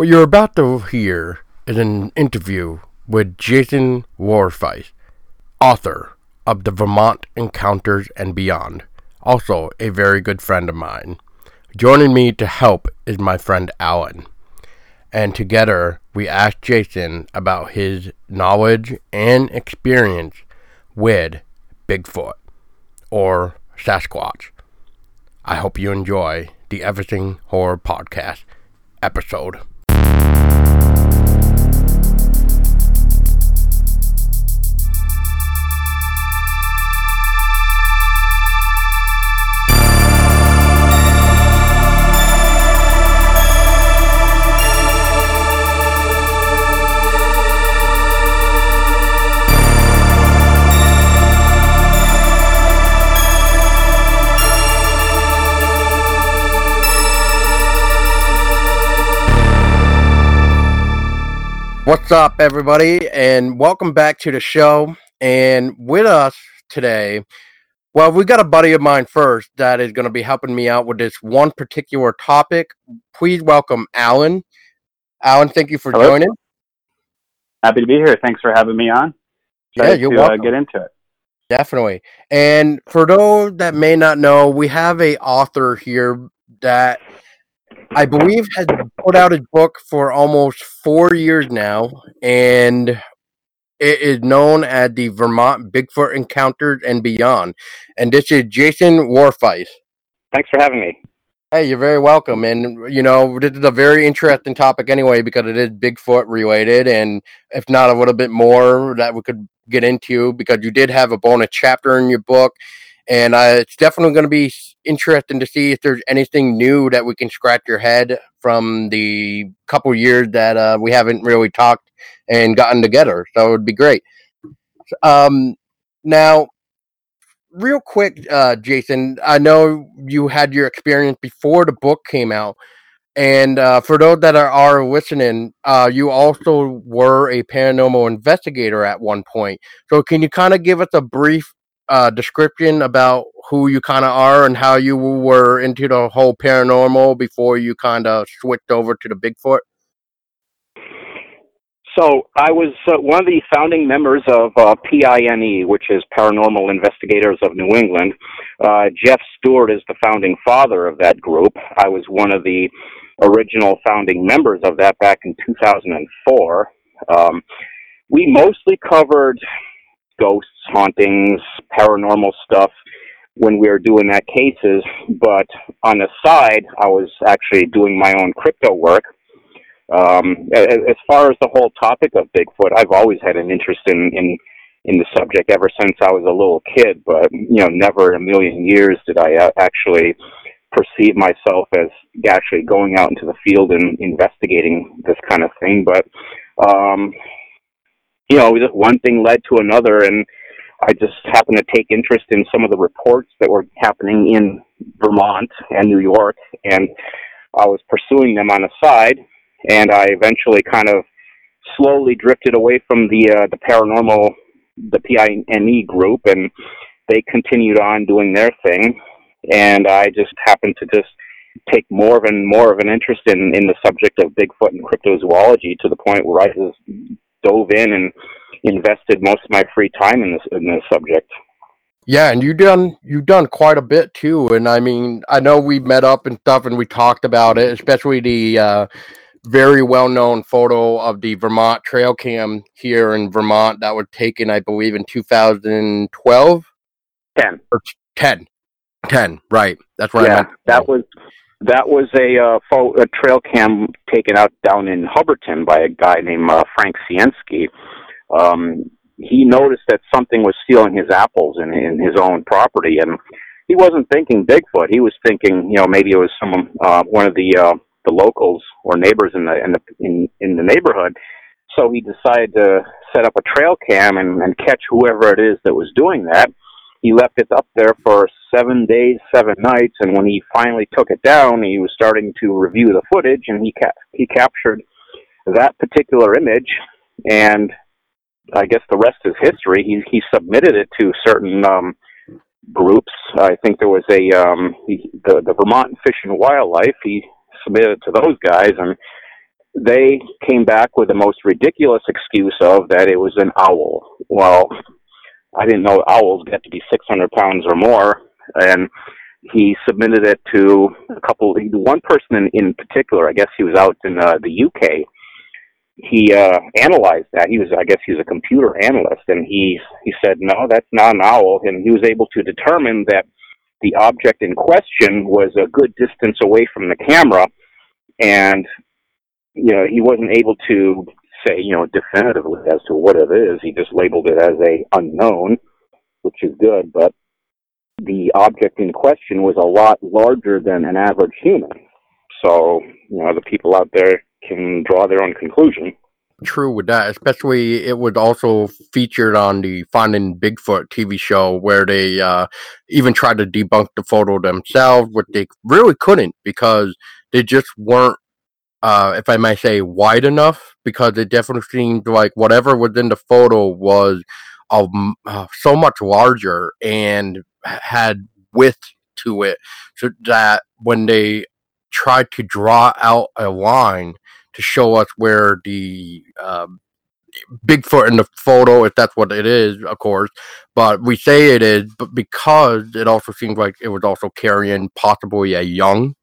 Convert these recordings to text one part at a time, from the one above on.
What you're about to hear is an interview with Jason Lorefice, author of the Vermont Encounters and Beyond, also a very good friend of mine. Joining me to help is my friend Alan. And together we asked Jason about his knowledge and experience with Bigfoot or Sasquatch. I hope you enjoy the Everything Horror Podcast episode. What's up, everybody, and welcome back to the show. And with us today, well, we got a buddy of mine first that is going to be helping me out with this one particular topic. Please welcome Alan. Alan, thank you for Hello. joining. Happy to be here. Thanks for having me on. Yeah, you're to, uh, get into it. Definitely. And for those that may not know, we have a author here that I believe has put out a book for almost four years now, and it is known as the Vermont Bigfoot Encounters and Beyond. And this is Jason Lorefice. Thanks for having me. Hey, you're very welcome. And you know, this is a very interesting topic anyway because it is Bigfoot related, and if not a little bit more that we could get into because you did have a bonus chapter in your book, and uh, it's definitely going to be interesting to see if there's anything new that we can scratch your head from the couple years that uh, we haven't really talked and gotten together. So it would be great. Um, now, real quick, uh, Jason, I know you had your experience before the book came out. And uh, for those that are, are listening, uh, you also were a paranormal investigator at one point. So, can you kind of give us a brief uh, description about who you kind of are and how you were into the whole paranormal before you kind of switched over to the Bigfoot? So I was uh, one of the founding members of uh, PINE, which is Paranormal Investigators of New England. Uh, Jeff Stewart is the founding father of that group. I was one of the original founding members of that back in 2004. Um, we mostly covered ghosts, hauntings, paranormal stuff when we were doing that cases, but on the side, I was actually doing my own crypto work. Um, as far as the whole topic of Bigfoot, I've always had an interest in, in in the subject ever since I was a little kid. But you know, never in a million years did I uh, actually perceive myself as actually going out into the field and investigating this kind of thing. But um, you know, one thing led to another, and I just happened to take interest in some of the reports that were happening in Vermont and New York, and I was pursuing them on the side and I eventually kind of slowly drifted away from the uh, the paranormal, the PINE group, and they continued on doing their thing, and I just happened to just take more and more of an interest in in the subject of Bigfoot and cryptozoology to the point where I just dove in and invested most of my free time in this in this subject. Yeah, and you done you done quite a bit too. And I mean, I know we met up and stuff, and we talked about it, especially the uh, very well known photo of the Vermont trail cam here in Vermont that was taken, I believe, in 2012 Ten. or 10. 10, right? That's what I yeah, that was that was a uh, pho- a trail cam taken out down in Hubbardton by a guy named uh, Frank Sienski. Um, he noticed that something was stealing his apples in, in his own property, and he wasn't thinking Bigfoot. He was thinking, you know, maybe it was some uh, one of the uh, the locals or neighbors in the in the in, in the neighborhood. So he decided to set up a trail cam and, and catch whoever it is that was doing that. He left it up there for seven days, seven nights, and when he finally took it down, he was starting to review the footage, and he ca- he captured that particular image, and I guess the rest is history. He he submitted it to certain um, groups. I think there was a um, he, the the Vermont Fish and Wildlife. He submitted it to those guys, and they came back with the most ridiculous excuse of that it was an owl. Well, I didn't know owls get to be 600 pounds or more, and he submitted it to a couple. One person in, in particular, I guess he was out in uh, the UK. He uh, analyzed that. He was, I guess, he was a computer analyst, and he he said, no, that's not an owl, and he was able to determine that the object in question was a good distance away from the camera, and you know he wasn't able to say you know definitively as to what it is. He just labeled it as a unknown, which is good, but the object in question was a lot larger than an average human. So, you know, the people out there can draw their own conclusion. True with that, especially it was also featured on the Finding Bigfoot TV show where they uh, even tried to debunk the photo themselves, but they really couldn't because they just weren't, uh, if I may say, wide enough. Because it definitely seemed like whatever was in the photo was uh, so much larger and had width to it so that when they tried to draw out a line to show us where the um, Bigfoot in the photo, if that's what it is, of course, but we say it is, but because it also seems like it was also carrying possibly a young,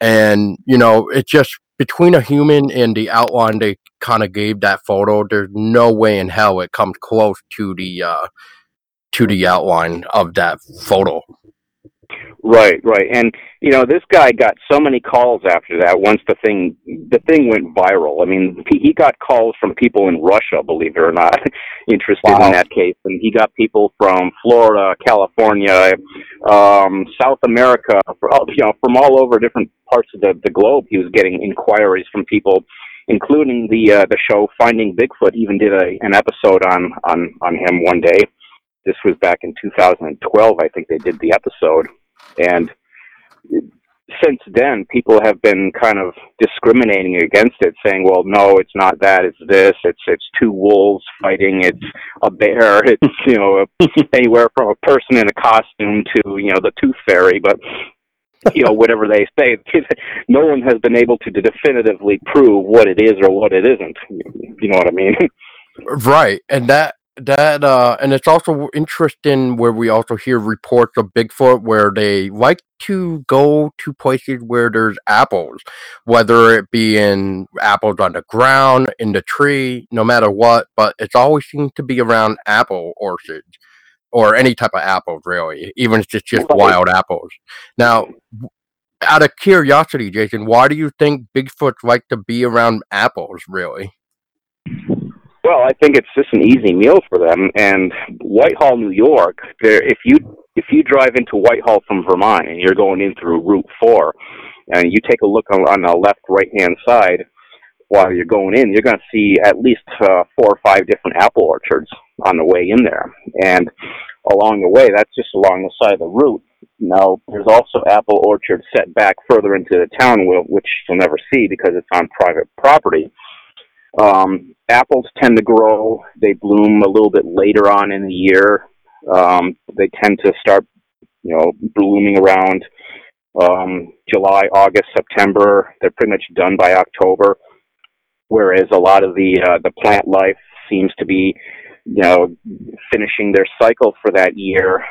and you know, it just between a human and the outline they kind of gave that photo, there's no way in hell it comes close to the uh, to the outline of that photo. Right, right, and you know this guy got so many calls after that. Once the thing the thing went viral. I mean, he got calls from people in Russia, believe it or not, interested wow. in that case, and he got people from Florida, California, um, South America, you know, from all over different parts of the, the globe. He was getting inquiries from people including the uh, the show Finding Bigfoot. Even did a an episode on on on him one day. This was back in 2012, I think they did the episode, and since then, people have been kind of discriminating against it, saying, "Well, no, it's not that. It's this. It's it's two wolves fighting. It's a bear. It's you know anywhere from a person in a costume to you know the tooth fairy." But you know whatever they say, no one has been able to definitively prove what it is or what it isn't. You know what I mean? Right, and that that uh and it's also interesting where we also hear reports of Bigfoot where they like to go to places where there's apples, whether it be in apples on the ground, in the tree, no matter what, but it's always seems to be around apple orchards or any type of apples really, even if it's just wild apples. Now out of curiosity, Jason, why do you think Bigfoot like to be around apples really? Well, I think it's just an easy meal for them. And Whitehall, New York, there if you if you drive into Whitehall from Vermont and you're going in through Route Four, and you take a look on, on the left right hand side while you're going in, you're going to see at least uh, four or five different apple orchards on the way in there. And along the way, that's just along the side of the route. Now, there's also apple orchards set back further into the town, which you'll never see because it's on private property. Um, apples tend to grow. They bloom a little bit later on in the year. Um, they tend to start, you know, blooming around um, July, August, September. They're pretty much done by October. Whereas a lot of the uh, the plant life seems to be, you know, finishing their cycle for that year.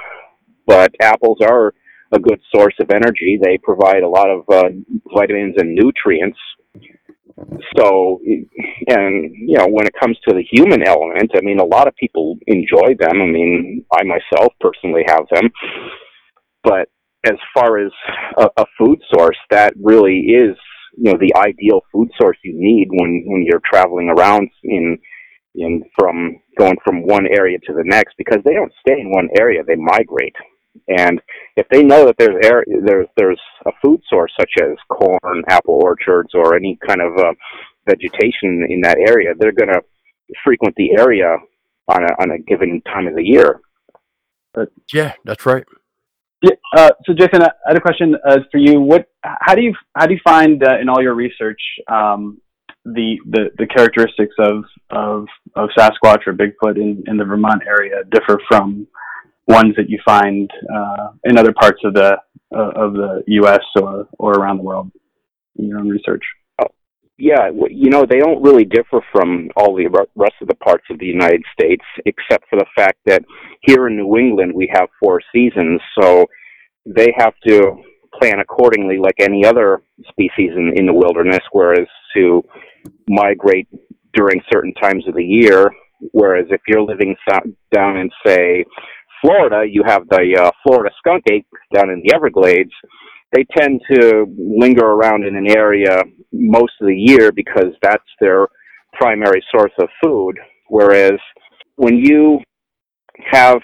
But apples are a good source of energy. They provide a lot of uh, vitamins and nutrients so, and you know, when it comes to the human element, I mean, a lot of people enjoy them. I mean, I myself personally have them, but as far as a, a food source, that really is, you know, the ideal food source you need when when you're traveling around in in from going from one area to the next because they don't stay in one area; they migrate. And if they know that there's air, there's there's a food source such as corn, apple orchards, or any kind of uh, vegetation in that area, they're going to frequent the area on a on a given time of the year. yeah, that's right. Yeah, uh, so Jason, I had a question uh, for you. What, how do you, how do you find uh, in all your research um, the, the the characteristics of of of Sasquatch or Bigfoot in, in the Vermont area differ from ones that you find uh, in other parts of the uh, of the U.S. or or around the world in your own research? Yeah, you know, they don't really differ from all the rest of the parts of the United States, except for the fact that here in New England we have four seasons, so they have to plan accordingly like any other species in, in the wilderness, whereas to migrate during certain times of the year, whereas if you're living down in, say, Florida, you have the uh, Florida skunk ape down in the Everglades. They tend to linger around in an area most of the year because that's their primary source of food. Whereas when you have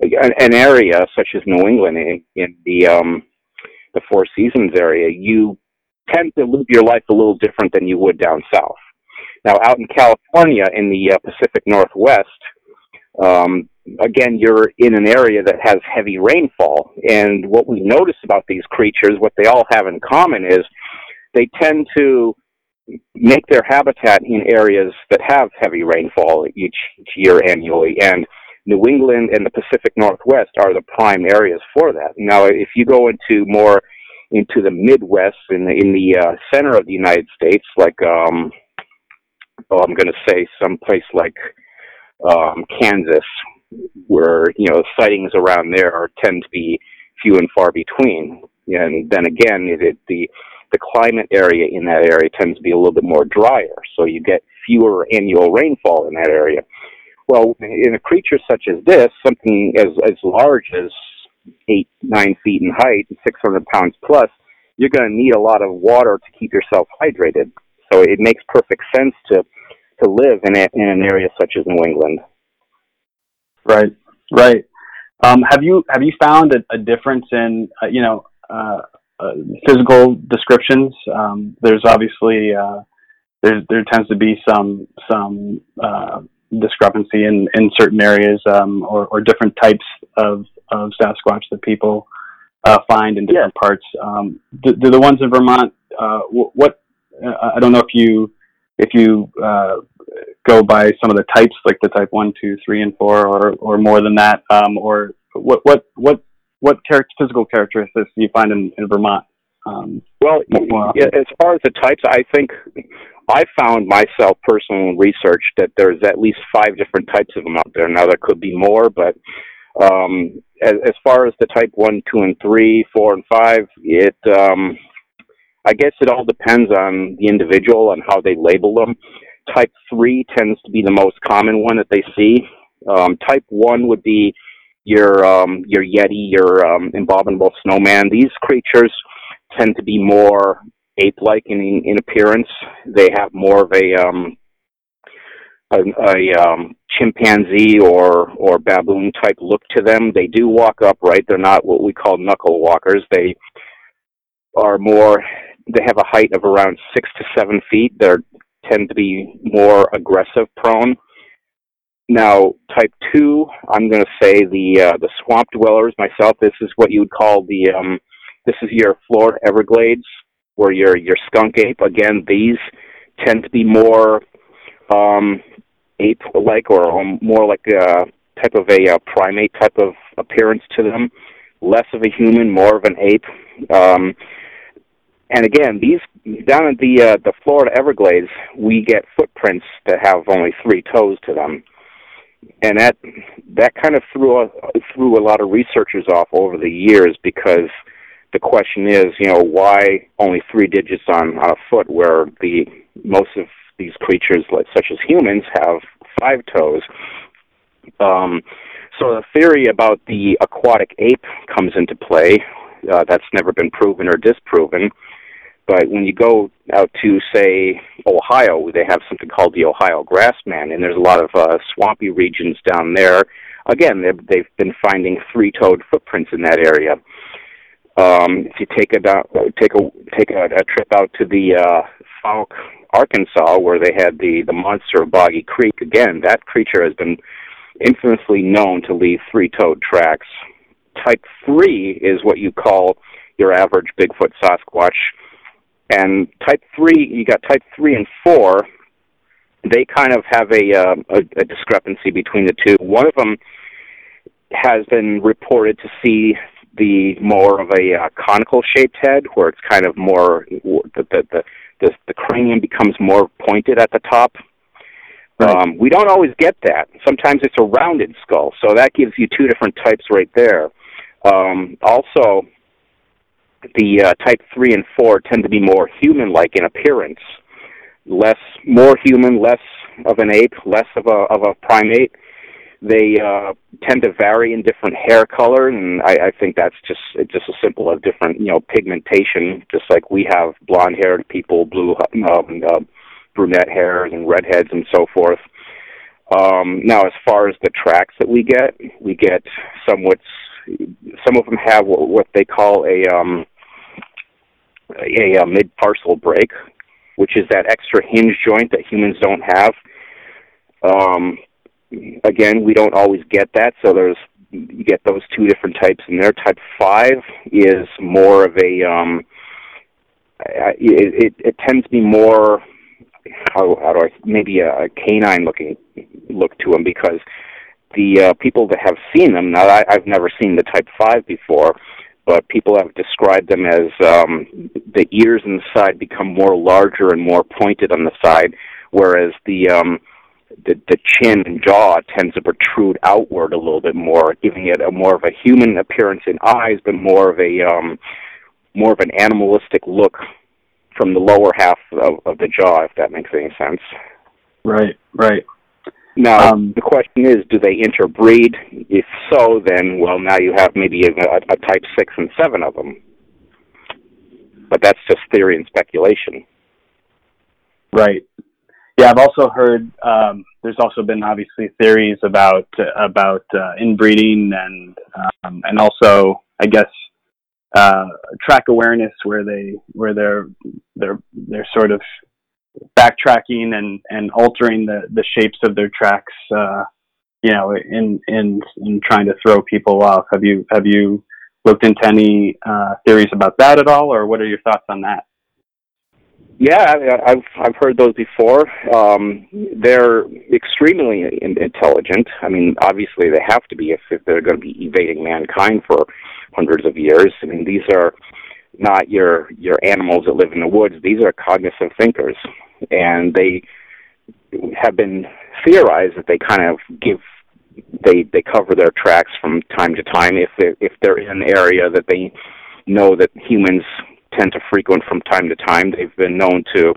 an area such as New England in, the um, the Four Seasons area, you tend to live your life a little different than you would down south. Now, out in California, in the uh, Pacific Northwest, um, again, you're in an area that has heavy rainfall. And what we notice about these creatures, what they all have in common is they tend to make their habitat in areas that have heavy rainfall each, each year annually. And New England and the Pacific Northwest are the prime areas for that. Now, if you go into more into the Midwest in the, in the uh, center of the United States, like um, oh, I'm going to say some place like um, Kansas, where you know sightings around there are, tend to be few and far between. And then again, it, it, the the climate area in that area tends to be a little bit more drier, so you get fewer annual rainfall in that area. Well, in a creature such as this, something as as large as eight, nine feet in height, and 600 pounds plus, you're going to need a lot of water to keep yourself hydrated. So it makes perfect sense to to live in a, in an area such as New England. Right, right. Um, have you have you found a, a difference in uh, you know uh, uh, physical descriptions? Um, there's obviously uh, there there tends to be some some uh, discrepancy in, in certain areas um, or, or different types of, of Sasquatch that people uh, find in different yeah. parts. Um, do, do, the ones in Vermont, uh, what, uh, I don't know if you, if you uh, go by some of the types, like the type one, two, three, and four, or, or more than that, um, or what, what, what, what char- physical characteristics do you find in, in Vermont? Um, well, as far as the types, I think I found myself personal research that there's at least five different types of them out there. Now there could be more, but um, as, as far as the type one, two, and three, four, and five, it um, I guess it all depends on the individual and how they label them. Type three tends to be the most common one that they see. Um, type one would be your um, your yeti, your um, snowman. These creatures tend to be more ape-like in, in appearance. They have more of a um, a, a um, chimpanzee or or baboon type look to them. They do walk upright. They're not what we call knuckle walkers. They are more. They have a height of around six to seven feet. They tend to be more aggressive prone. Now, type two, I'm going to say the uh, the swamp dwellers. Myself, this is what you would call the um, this is your Florida Everglades or your your skunk ape. Again, these tend to be more um, ape-like or um, more like a type of a, a primate type of appearance to them. Less of a human, more of an ape. Um, and again, these down at the uh, the Florida Everglades, we get footprints that have only three toes to them, and that that kind of threw a, threw a lot of researchers off over the years because the question is, you know, why only three digits on, on a foot where the most of these creatures, like, such as humans, have five toes? Um, so the theory about the aquatic ape comes into play. Uh, that's never been proven or disproven. But when you go out to, say, Ohio, they have something called the Ohio grassman, and there's a lot of uh, swampy regions down there. Again, they've, they've been finding three-toed footprints in that area. Um, if you take a take a take a, a trip out to the uh, Fouke, Arkansas, where they had the the monster of Boggy Creek, again, that creature has been infamously known to leave three-toed tracks. Type three is what you call your average Bigfoot Sasquatch, and type three, you got type three and four. They kind of have a, uh, a, a discrepancy between the two. One of them has been reported to see the more of a uh, conical shaped head, where it's kind of more the, the the the, the cranium becomes more pointed at the top. Right. Um, we don't always get that. Sometimes it's a rounded skull, so that gives you two different types right there. Um, also, the uh, type three and four tend to be more human-like in appearance, less, more human, less of an ape, less of a of a primate. They uh, tend to vary in different hair color, and I, I think that's just just a simple of different you know pigmentation. Just like we have blonde-haired people, blue um, uh, brunette hairs, and redheads, and so forth. Um, now, as far as the tracks that we get, we get somewhat. Some of them have what, they call a um, a, a mid tarsal break, which is that extra hinge joint that humans don't have. Um, again, we don't always get that, so there's you get those two different types in there. Type five is more of a um, it, it, it tends to be more how how do I maybe a canine looking look to them because the uh, people that have seen them now I, I've never seen the Type Five before, but people have described them as um, the ears inside become more larger and more pointed on the side, whereas the um, the, the chin and jaw tends to protrude outward a little bit more, giving it a more of a human appearance in eyes, but more of a um, more of an animalistic look from the lower half of, of the jaw, if that makes any sense. Right, right. Now um, the question is, do they interbreed? If so, then well, now you have maybe a, a type six and seven of them. But that's just theory and speculation. Right. Yeah, I've also heard. Um, there's also been obviously theories about about uh, inbreeding and um, and also I guess uh, track awareness where they where they're they're they're sort of backtracking and and altering the the shapes of their tracks. Uh, you know, in in in trying to throw people off. Have you have you looked into any uh, theories about that at all, or what are your thoughts on that? Yeah, I've I've heard those before. Um, they're extremely intelligent. I mean, obviously they have to be if, if they're going to be evading mankind for hundreds of years. I mean, these are not your your animals that live in the woods. These are cognizant thinkers, and they have been theorized that they kind of give they they cover their tracks from time to time if they if they're in an area that they know that humans tend to frequent from time to time. They've been known to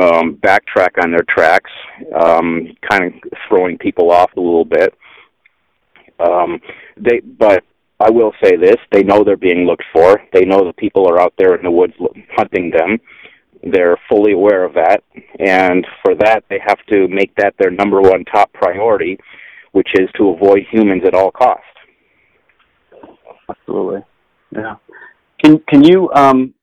um, backtrack on their tracks, um, kind of throwing people off a little bit. Um, they, but I will say this: they know they're being looked for. They know that people are out there in the woods hunting them. They're fully aware of that, and for that, they have to make that their number one top priority, which is to avoid humans at all costs. Absolutely. Yeah. Can can you um,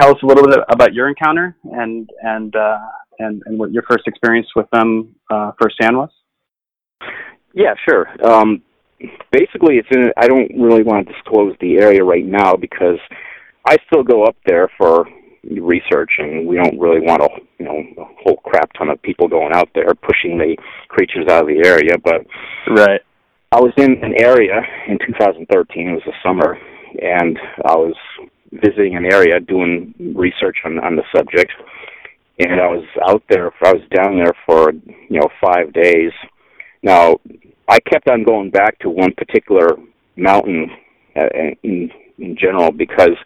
tell us a little bit about your encounter and and uh, and and what your first experience with them uh, firsthand was? Yeah, sure. Um, basically, it's in. I don't really want to disclose the area right now because I still go up there for research, and we don't really want a you know a whole crap ton of people going out there pushing the creatures out of the area. But right, I was in an area in 2013. It was the summer, and I was visiting an area doing research on on the subject, and I was out there. I was down there for you know five days. Now, I kept on going back to one particular mountain uh, in in general because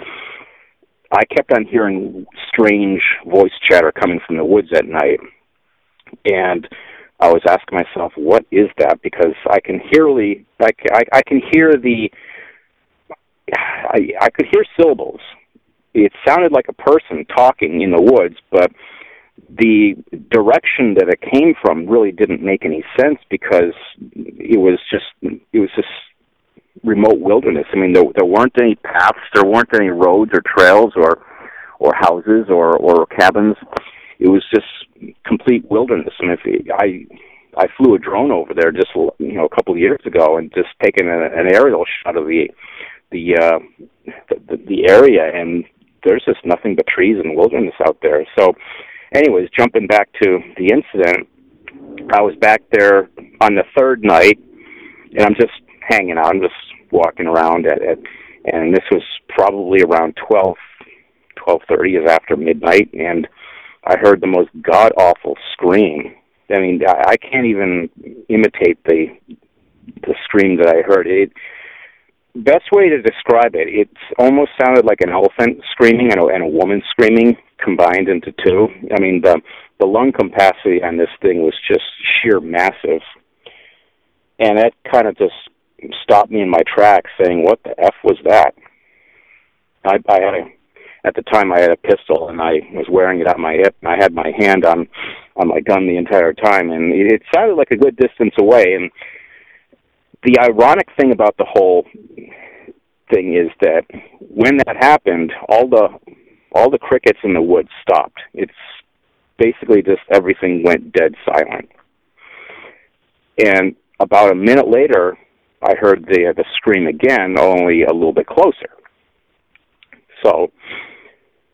I kept on hearing strange voice chatter coming from the woods at night, and I was asking myself, "What is that?" Because I can hear the I, I, can hear the I, I could hear syllables. It sounded like a person talking in the woods, but the direction that it came from really didn't make any sense because it was just it was just remote wilderness. I mean, there there weren't any paths, there weren't any roads or trails or or houses or or cabins. It was just complete wilderness. And if I I flew a drone over there just you know a couple of years ago and just taken a, an aerial shot of the the, uh, the the area, and there's just nothing but trees and wilderness out there. So, anyways, jumping back to the incident, I was back there on the third night, and I'm just hanging out. I'm just walking around at, at and this was probably around twelve twelve thirty is after midnight, and I heard the most god awful scream. I mean, I, I can't even imitate the the scream that I heard. It best way to describe it, it almost sounded like an elephant screaming and a, and a woman screaming combined into two. I mean, the the lung capacity on this thing was just sheer massive, and that kind of just stopped me in my tracks, saying, "What the f was that?" I, I had a, at the time I had a pistol and I was wearing it on my hip. And I had my hand on on my gun the entire time, and it, it sounded like a good distance away. And the ironic thing about the whole thing is that when that happened, all the all the crickets in the woods stopped. It's basically just everything went dead silent. And about a minute later, I heard the uh, the scream again, only a little bit closer. So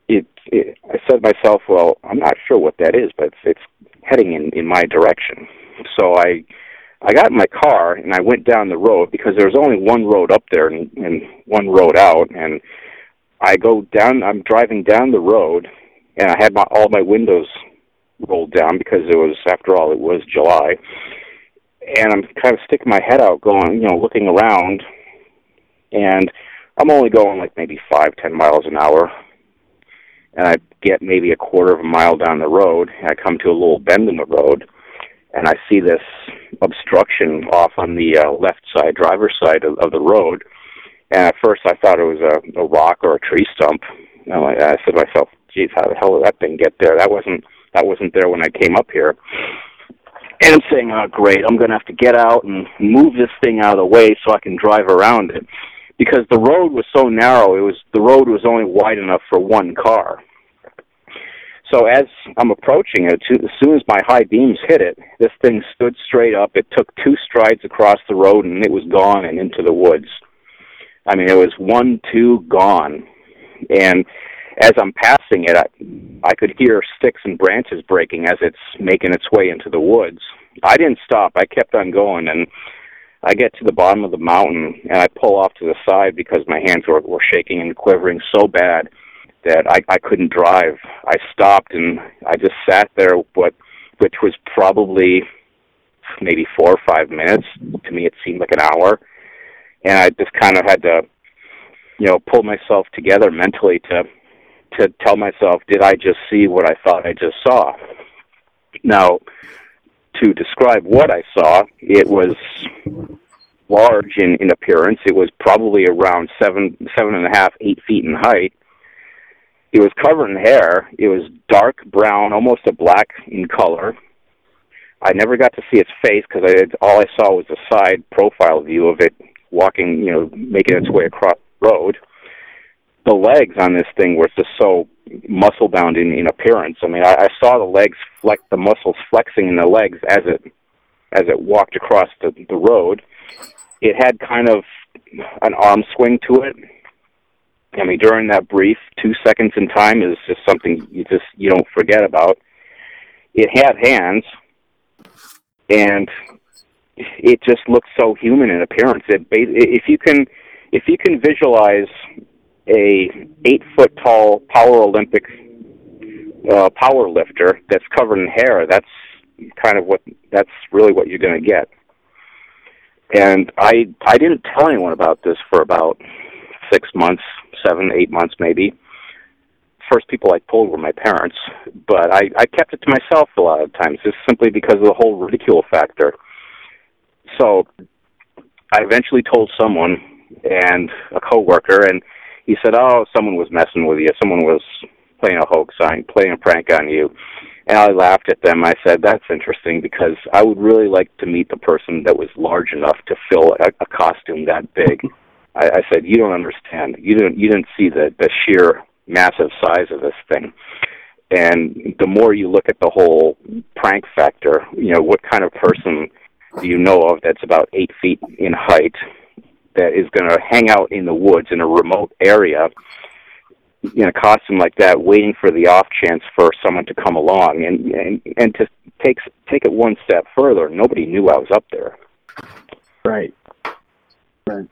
it, it I said to myself, well, I'm not sure what that is, but it's, it's heading in in my direction. So I I got in my car and I went down the road because there was only one road up there and, and one road out and I go down I'm driving down the road and I had my all my windows rolled down because it was after all it was July and I'm kind of sticking my head out going you know looking around and I'm only going like maybe five ten miles an hour and I get maybe a quarter of a mile down the road and I come to a little bend in the road and I see this obstruction off on the uh, left side, driver's side of, of the road. And at first, I thought it was a, a rock or a tree stump. And I, I said to myself, "Geez, how the hell did that thing get there? That wasn't that wasn't there when I came up here." And I'm saying, "Oh, great! I'm going to have to get out and move this thing out of the way so I can drive around it." Because the road was so narrow, it was the road was only wide enough for one car. So as I'm approaching it, as soon as my high beams hit it, this thing stood straight up. It took two strides across the road and it was gone and into the woods. I mean, it was one, two, gone. And as I'm passing it, I, I could hear sticks and branches breaking as it's making its way into the woods. I didn't stop. I kept on going and I get to the bottom of the mountain and I pull off to the side because my hands were, were shaking and quivering so bad that I, I couldn't drive. I stopped and I just sat there, what which was probably maybe four or five minutes. To me, it seemed like an hour, and I just kind of had to, you know, pull myself together mentally to to tell myself, did I just see what I thought I just saw? Now, to describe what I saw, it was large in, in appearance. It was probably around seven, seven and a half, eight feet in height. It was covered in hair. It was dark brown, almost a black in color. I never got to see its face because all I saw was a side profile view of it walking, you know, making its way across the road. The legs on this thing were just so muscle bound in, in appearance. I mean, I, I saw the legs flex, the muscles flexing in the legs as it as it walked across the, the road. It had kind of an arm swing to it, I mean, during that brief two seconds in time is just something you just you don't forget about. It had hands, and it just looked so human in appearance. It if you can if you can visualize a eight foot tall power Olympic uh, power lifter that's covered in hair, that's kind of what that's really what you're going to get. And I I didn't tell anyone about this for about six months, seven, eight months maybe. First people I told were my parents, but I, I kept it to myself a lot of times, just simply because of the whole ridicule factor. So I eventually told someone and a coworker, and he said, "Oh, someone was messing with you. Someone was playing a hoax on, playing a prank on you." And I laughed at them. I said, "That's interesting because I would really like to meet the person that was large enough to fill a, a costume that big." I, I said, "You don't understand. You didn't. You didn't see the the sheer massive size of this thing." And the more you look at the whole prank factor, you know, what kind of person do you know of that's about eight feet in height that is going to hang out in the woods in a remote area in a costume like that, waiting for the off chance for someone to come along, and and and to take take it one step further, nobody knew I was up there. Right. Right.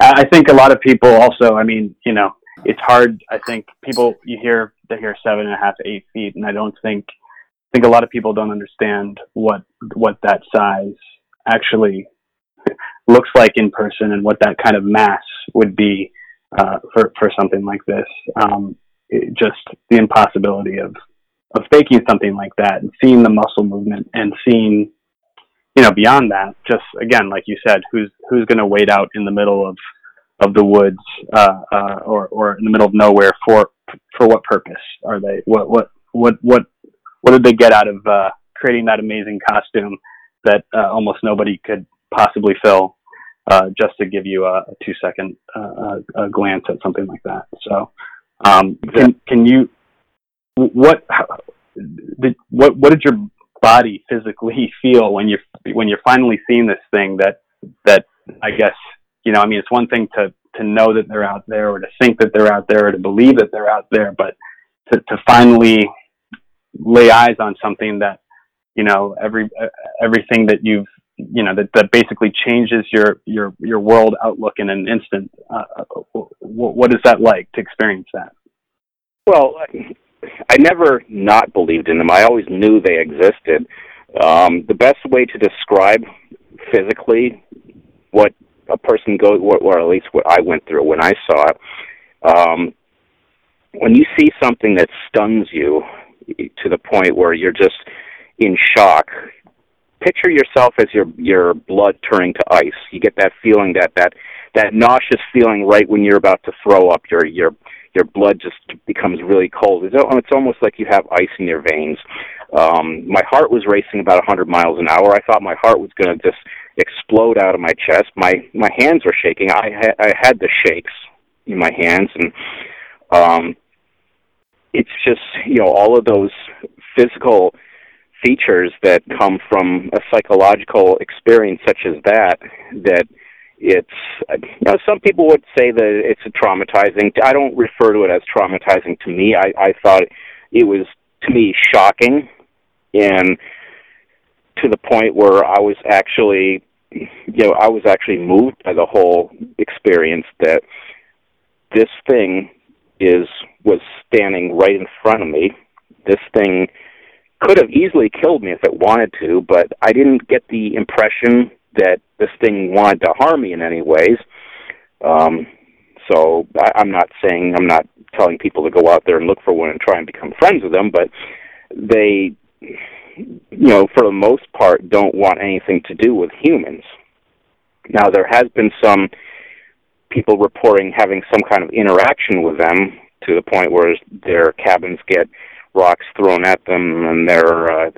I think a lot of people also, I mean, you know, it's hard. I think people you hear they hear seven and a half, eight feet, and I don't think I think a lot of people don't understand what what that size actually looks like in person and what that kind of mass would be uh, for for something like this. Um, it, just the impossibility of of faking something like that and seeing the muscle movement and seeing you know beyond that just again like you said who's who's going to wait out in the middle of of the woods uh, uh, or or in the middle of nowhere for for what purpose are they what what what what what did they get out of uh, creating that amazing costume that uh, almost nobody could possibly fill uh, just to give you a, a two second uh, a glance at something like that. So um, can can you what did what what did your body physically feel when you when you're finally seeing this thing that that I guess you know I mean it's one thing to to know that they're out there or to think that they're out there or to believe that they're out there but to to finally lay eyes on something that you know every everything that you've you know that, that basically changes your your your world outlook in an instant uh, what, what is that like to experience that well I never not believed in them. I always knew they existed. Um, the best way to describe physically what a person goes, or at least what I went through when I saw it, um, when you see something that stuns you to the point where you're just in shock, picture yourself as your your blood turning to ice. You get that feeling that that that nauseous feeling right when you're about to throw up. Your your your blood just becomes really cold. It's, it's almost like you have ice in your veins. Um, my heart was racing about 100 miles an hour. I thought my heart was going to just explode out of my chest. My my hands were shaking. I had I had the shakes in my hands, and um, it's just you know all of those physical features that come from a psychological experience such as that that it's you know some people would say that it's a traumatizing i don't refer to it as traumatizing to me. I i thought it was to me shocking and to the point where i was actually you know i was actually moved by the whole experience that this thing is was standing right in front of me. This thing could have easily killed me if it wanted to but i didn't get the impression that this thing wanted to harm me in any ways. Um, so I, I'm not saying I'm not telling people to go out there and look for one and try and become friends with them, but they, you know, for the most part, don't want anything to do with humans. Now there has been some people reporting having some kind of interaction with them to the point where their cabins get rocks thrown at them, and they're uh,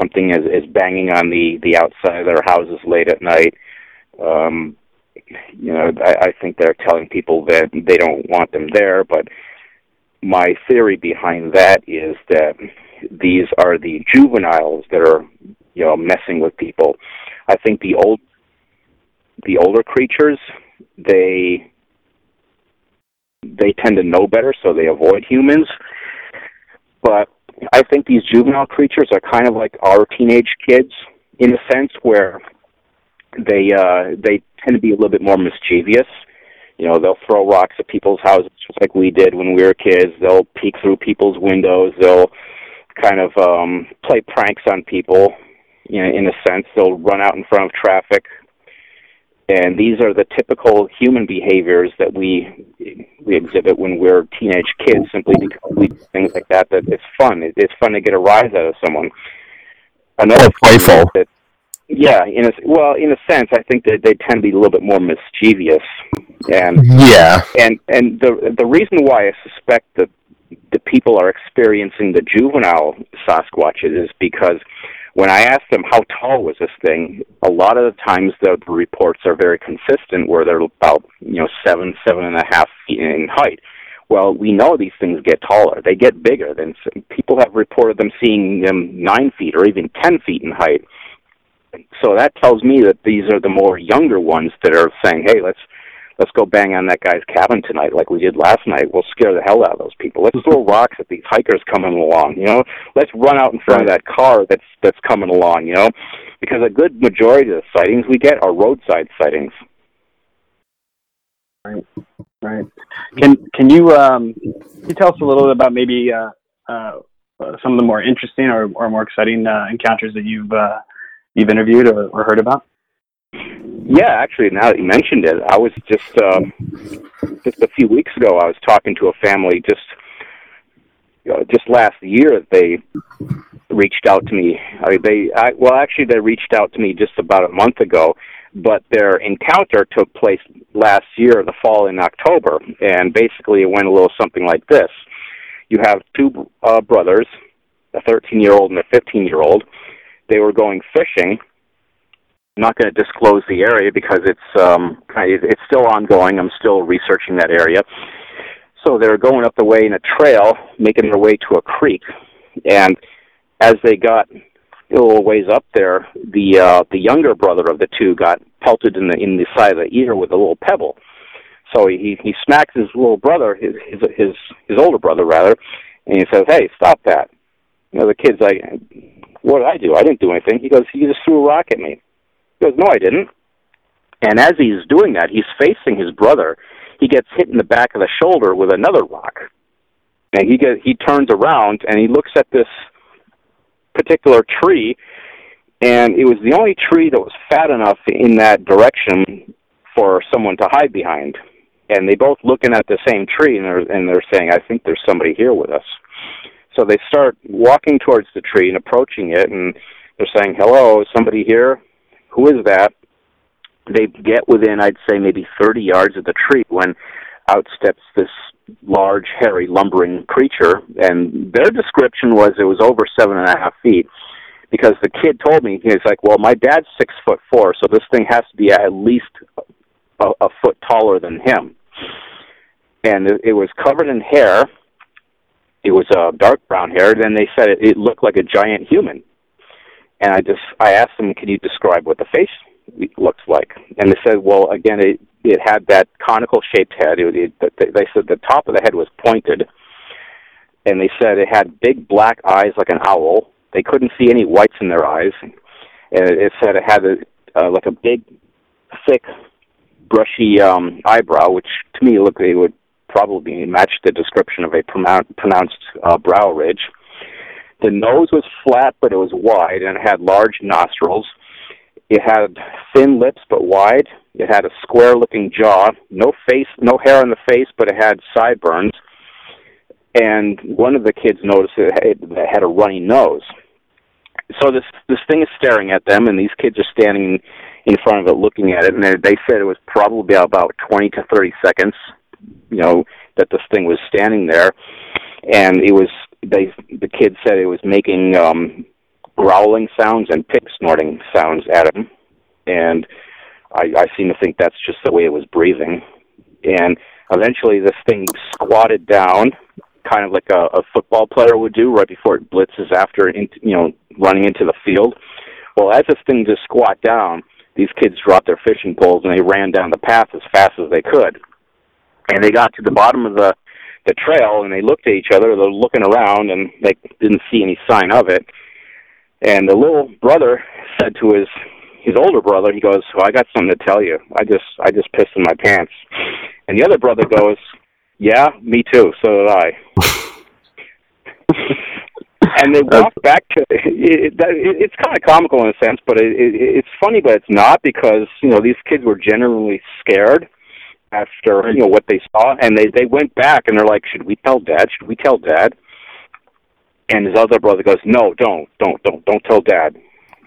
something is, is banging on the the outside of their houses late at night. Um, you know, I, I think they're telling people that they don't want them there, but my theory behind that is that these are the juveniles that are, you know, messing with people. I think the old, the older creatures, they they tend to know better, so they avoid humans. But I think these juvenile creatures are kind of like our teenage kids in a sense where they uh they tend to be a little bit more mischievous. You know, they'll throw rocks at people's houses just like we did when we were kids. They'll peek through people's windows. They'll kind of um play pranks on people. You know, in a sense, they'll run out in front of traffic and these are the typical human behaviors that we we exhibit when we're teenage kids, simply because we do things like that. That it's fun. it's fun to get a rise out of someone. Another playful. That, yeah, in a well, in a sense, I think that they tend to be a little bit more mischievous, and yeah, and and the the reason why I suspect that the people are experiencing the juvenile Sasquatches is because when I asked them how tall was this thing, a lot of the times the, reports are very consistent, where they're about you know seven, seven and a half feet in height. Well, we know these things get taller; they get bigger. Than people have reported them seeing them nine feet or even ten feet in height. So that tells me that these are the more younger ones that are saying, "Hey, let's let's go bang on that guy's cabin tonight like we did last night. We'll scare the hell out of those people. Let's throw rocks at these hikers coming along, you know. Let's run out in front of that car that's that's coming along, you know. Because a good majority of the sightings we get are roadside sightings. Right. Right. Can can you um, can you tell us a little bit about maybe uh, uh, some of the more interesting or, or more exciting uh, encounters that you've uh, you've interviewed or, or, heard about? Yeah, actually, now that you mentioned it, I was just um, just a few weeks ago. I was talking to a family just you know, just last year. They reached out to me. I, mean, they I, well, actually, they reached out to me just about a month ago but their encounter took place last year, the fall in October, and basically it went a little something like this. You have two uh, brothers, a 13 year old and a 15 year old. They were going fishing. I'm not going to disclose the area because it's um, it's still ongoing. I'm still researching that area. So they're going up the way in a trail, making their way to a creek, and as they got a little ways up there, the uh, the younger brother of the two got pelted in the in the side of the ear with a little pebble. So he he smacks his little brother, his his his his older brother rather, and he says, "Hey, stop that!" You know, the kid's like, "What did I do? I didn't do anything." He goes, "He just threw a rock at me." He goes, "No, I didn't." And as he's doing that, he's facing his brother. He gets hit in the back of the shoulder with another rock, and he get he turns around and he looks at this particular tree, and it was the only tree that was fat enough in that direction for someone to hide behind. And they both looking at the same tree, and they're and they're saying, "I think there's somebody here with us." So they start walking towards the tree and approaching it, and they're saying, "Hello, is somebody here? Who is that?" They get within, I'd say, maybe 30 yards of the tree when out steps this large, hairy, lumbering creature, and their description was it was over seven and a half feet. Because the kid told me he's like, well, my dad's six foot four, so this thing has to be at least a, a foot taller than him. And it, it was covered in hair. It was uh, dark brown hair. Then they said it, it looked like a giant human. And I just I asked them, can you describe what the face looks like? And they said, well, again, it it had that conical shaped head. It, it, they said the top of the head was pointed, and they said it had big black eyes like an owl. They couldn't see any whites in their eyes, and it said it had a, uh, like a big, thick, brushy um, eyebrow, which to me looked it would probably match the description of a pronounced uh, brow ridge. The nose was flat, but it was wide, and it had large nostrils. It had thin lips but wide. It had a square-looking jaw, no face, no hair on the face, but it had sideburns. And one of the kids noticed it had a runny nose. So this this thing is staring at them, and these kids are standing in front of it, looking at it. And they, they said it was probably about 20 to 30 seconds, you know, that this thing was standing there, and it was. They the kids said it was making um, growling sounds and pig snorting sounds at him, and I, I seem to think that's just the way it was breathing. And eventually, this thing squatted down, kind of like a, a football player would do right before it blitzes after, in, you know, running into the field. Well, as this thing just squat down, these kids dropped their fishing poles and they ran down the path as fast as they could. And they got to the bottom of the the trail and they looked at each other. They're looking around and they didn't see any sign of it. And the little brother said to his his older brother, he goes, "Well, I got something to tell you. I just I just pissed in my pants." And the other brother goes, "Yeah, me too. So did I." and they walk back to it, it, it, it's kind of comical in a sense, but it, it, it's funny, but it's not because you know these kids were genuinely scared after you know what they saw, and they they went back and they're like, "Should we tell Dad? Should we tell Dad?" And his other brother goes, "No, don't, don't, don't, don't tell Dad."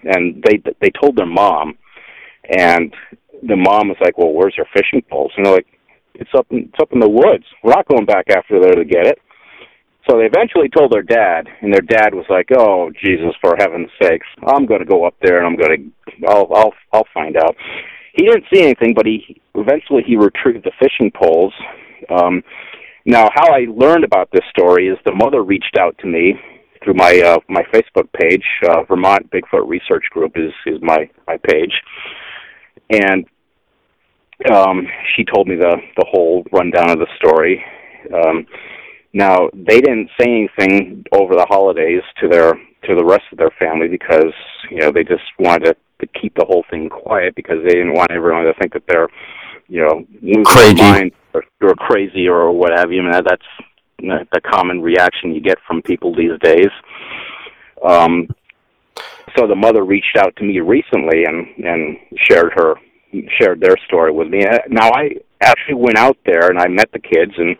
And they they told their mom, and the mom was like, "Well, where's your fishing poles?" And they're like, "It's up in, it's up in the woods. We're not going back after there to get it." So they eventually told their dad, and their dad was like, "Oh, Jesus, for heaven's sakes, I'm going to go up there and I'm going to, I'll, I'll, I'll find out." He didn't see anything, but he eventually he retrieved the fishing poles. Um, now, how I learned about this story is the mother reached out to me through my uh, my Facebook page. Uh, Vermont Bigfoot Research Group is is my my page, and um, she told me the the whole rundown of the story. Um, now they didn't say anything over the holidays to their to the rest of their family because you know they just wanted to, to keep the whole thing quiet because they didn't want everyone to think that they're, you know, losing crazy. mind or, or crazy or what have you. I mean, that's the common reaction you get from people these days. Um, so the mother reached out to me recently and and shared her shared their story with me. Uh, now I actually went out there and I met the kids and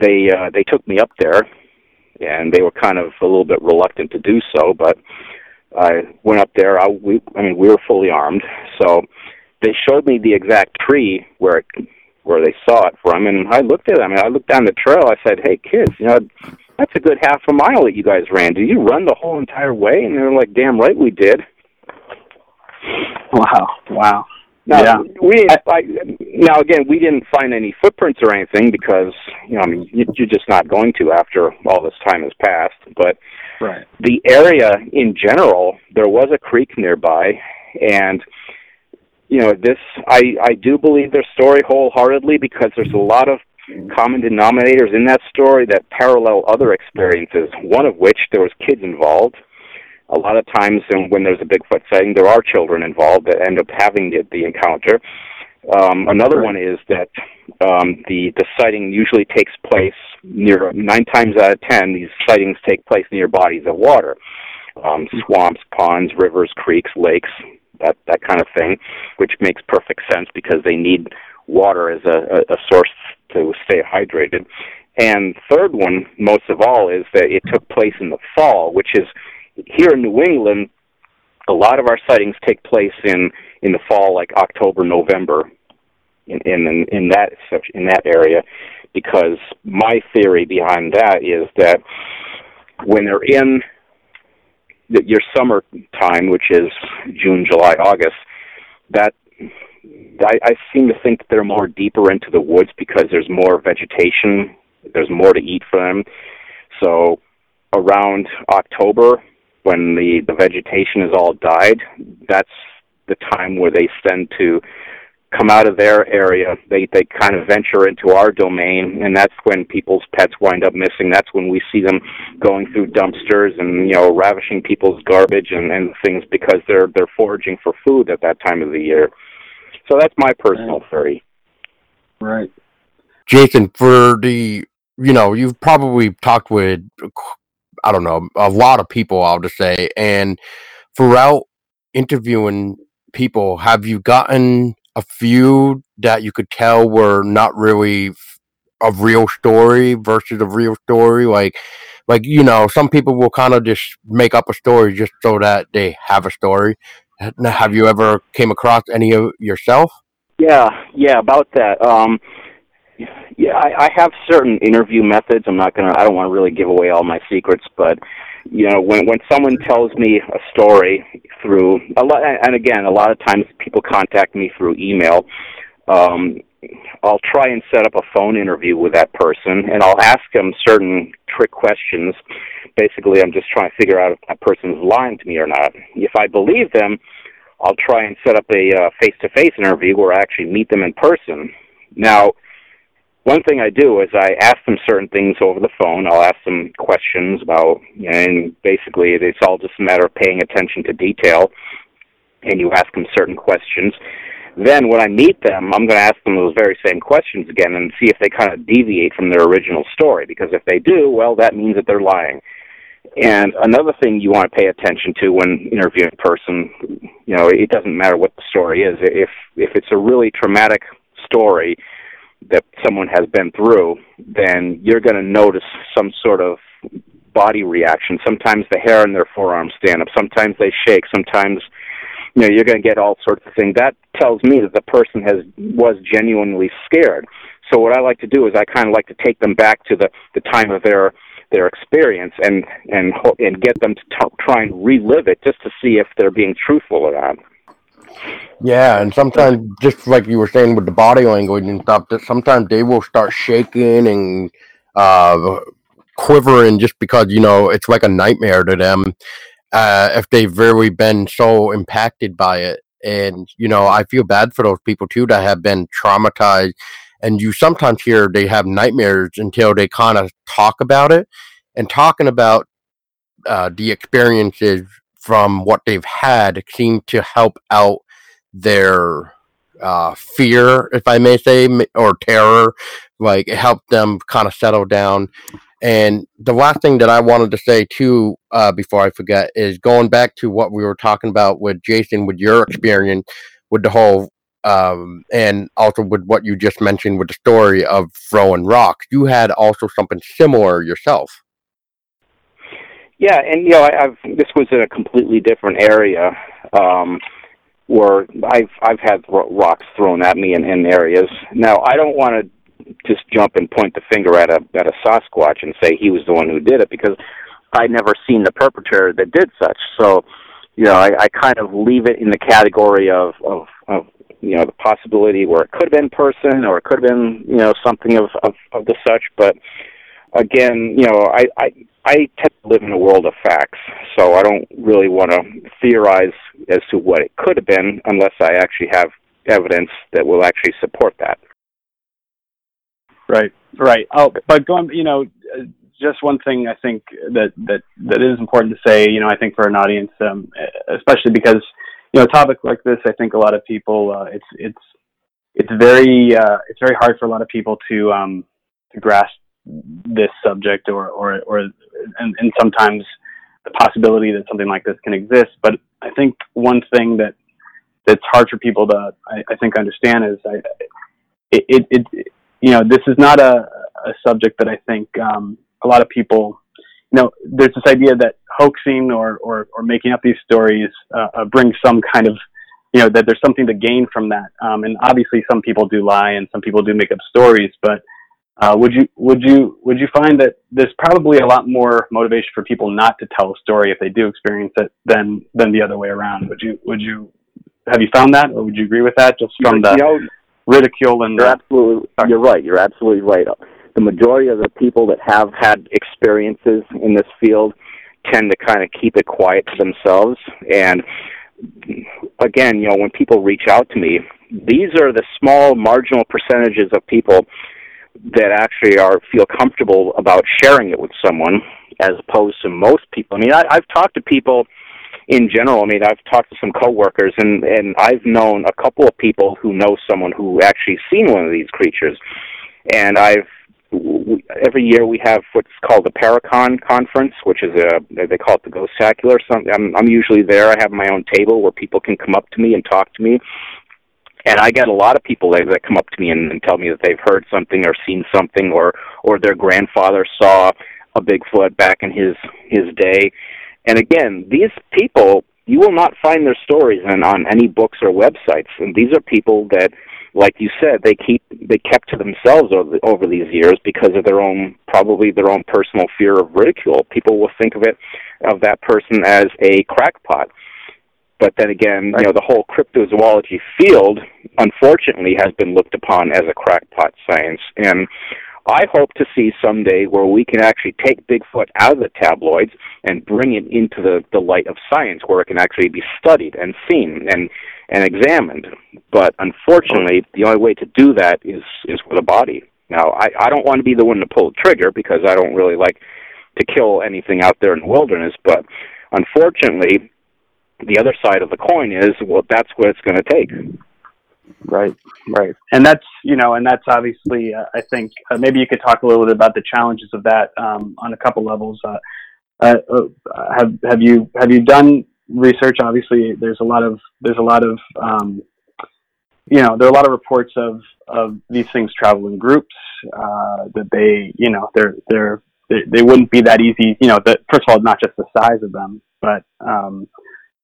they uh, they took me up there and they were kind of a little bit reluctant to do so, but I went up there. I we I mean we were fully armed, so they showed me the exact tree where it where they saw it from, and I looked at them and I looked down the trail. I said, "Hey kids, you know." That's a good half a mile that you guys ran. Did you run the whole entire way? And they're like, "Damn right we did." Wow! Wow! Now, yeah. we I, now again we didn't find any footprints or anything because you know I mean you, you're just not going to after all this time has passed. But right. the area in general, there was a creek nearby, and you know this I I do believe their story wholeheartedly because there's a lot of common denominators in that story that parallel other experiences. One of which there was kids involved a lot of times um, when there's a Bigfoot sighting, there are children involved that end up having the, the encounter. Um, another one is that um, the the sighting usually takes place near nine times out of ten. These sightings take place near bodies of water, um, swamps, ponds, rivers, creeks, lakes, that that kind of thing, which makes perfect sense because they need water as a, a, a source to stay hydrated. And third one, most of all, is that it took place in the fall, which is here in New England, a lot of our sightings take place in in the fall, like October, November, in in in that in that area, because my theory behind that is that when they're in the, your summer time, which is June, July, August, that I, I seem to think they're more deeper into the woods because there's more vegetation, there's more to eat for them. So around October, when the the vegetation is all died, that's the time where they tend to come out of their area. They they kind of venture into our domain, and that's when people's pets wind up missing. That's when we see them going through dumpsters and you know ravishing people's garbage and and things because they're they're foraging for food at that time of the year. So that's my personal right. theory. Right. Jason, for the you know, you've probably talked with I don't know, a lot of people, I'll just say. And throughout interviewing people, have you gotten a few that you could tell were not really a real story versus a real story? Like, like you know, some people will kind of just make up a story just so that they have a story. Have you ever came across any of yourself? Yeah, yeah, about that. Um, yeah, I, I have certain interview methods. I'm not gonna. I don't want to really give away all my secrets, but you know, when when someone tells me a story through a lot, and again, a lot of times people contact me through email. Um, I'll try and set up a phone interview with that person, and I'll ask them certain trick questions. Basically, I'm just trying to figure out if that person's lying to me or not. If I believe them, I'll try and set up a uh, face-to-face interview where I actually meet them in person. Now, one thing I do is I ask them certain things over the phone. I'll ask them questions about, and basically it's all just a matter of paying attention to detail. And you ask them certain questions. Then when I meet them, I'm going to ask them those very same questions again and see if they kind of deviate from their original story. Because if they do, well, that means that they're lying. And another thing you want to pay attention to when interviewing a person, you know, it doesn't matter what the story is. If if it's a really traumatic story, that someone has been through, then you're going to notice some sort of body reaction. Sometimes the hair on their forearms stand up. Sometimes they shake. Sometimes, you know, you're going to get all sorts of things. That tells me that the person has was genuinely scared. So what I like to do is I kind of like to take them back to the the time of their their experience and and and get them to t- try and relive it just to see if they're being truthful or not. Yeah, and sometimes just like you were saying with the body language and stuff, that sometimes they will start shaking and uh, quivering just because you know it's like a nightmare to them uh, if they've really been so impacted by it. And you know, I feel bad for those people too that have been traumatized. And you sometimes hear they have nightmares until they kind of talk about it. And talking about uh, the experiences from what they've had seem to help out their uh, fear, if I may say, or terror. Like it helped them kind of settle down. And the last thing that I wanted to say too, uh, before I forget, is going back to what we were talking about with Jason, with your experience with the whole, um, and also with what you just mentioned with the story of throwing rocks. You had also something similar yourself. Yeah, and you know, I, I've this was in a completely different area. Um, where I've I've had rocks thrown at me in, in areas. Now I don't want to just jump and point the finger at a at a Sasquatch and say he was the one who did it because I'd never seen the perpetrator that did such. So, you know, I, I kind of leave it in the category of, of of you know the possibility where it could have been person or it could have been you know something of of, of the such. But again, you know, I I I tend to live in a world of facts, so I don't really want to theorize as to what it could have been unless I actually have evidence that will actually support that. Right, right. Oh, but going, you know, just one thing I think that that that is important to say. You know, I think for an audience, um, especially because you know, a topic like this, I think a lot of people, uh, it's it's it's very uh, it's very hard for a lot of people to um, to grasp this subject or or or and, and sometimes the possibility that something like this can exist. But I think one thing that that's hard for people to I, I think understand is I, it, it, it you know this is not a, a subject that I think um, a lot of people you know there's this idea that hoaxing or or, or making up these stories uh, uh, brings some kind of you know that there's something to gain from that um, and obviously some people do lie and some people do make up stories but uh, would you would you would you find that there's probably a lot more motivation for people not to tell a story if they do experience it than than the other way around? Would you would you have you found that, or would you agree with that? Just from the you know, ridicule and you're the, absolutely you're right. You're absolutely right. The majority of the people that have had experiences in this field tend to kind of keep it quiet to themselves and again, you know, when people reach out to me, these are the small marginal percentages of people that actually are feel comfortable about sharing it with someone as opposed to most people. I mean, I, I've talked to people in general. I mean, I've talked to some coworkers, and and I've known a couple of people who know someone who actually seen one of these creatures, and I've we, every year we have what's called the Paracon conference, which is a they call it the Ghost Ghostacular. Some I'm, I'm usually there. I have my own table where people can come up to me and talk to me, and I get a lot of people that, that come up to me and, and tell me that they've heard something or seen something or or their grandfather saw a Bigfoot back in his his day. And again, these people you will not find their stories on, on any books or websites. And these are people that, like you said, they keep they kept to themselves over, over these years because of their own probably their own personal fear of ridicule. People will think of it of that person as a crackpot but then again, right. you know, the whole cryptozoology field, unfortunately, has been looked upon as a crackpot science. And I hope to see someday where we can actually take Bigfoot out of the tabloids and bring it into the, the light of science, where it can actually be studied and seen and and examined. But unfortunately, the only way to do that is is with a body. Now, I, I don't want to be the one to pull the trigger because I don't really like to kill anything out there in the wilderness. But unfortunately, the other side of the coin is well that's what it's going to take. Right right. And that's you know and that's obviously uh, i think uh, maybe you could talk a little bit about the challenges of that um, on a couple levels. Uh, uh, uh, have have you have you done research? Obviously there's a lot of there's a lot of um, you know there are a lot of reports of of these things travel in groups uh, that they you know they're they're they, they wouldn't be that easy you know that first of all not just the size of them but um,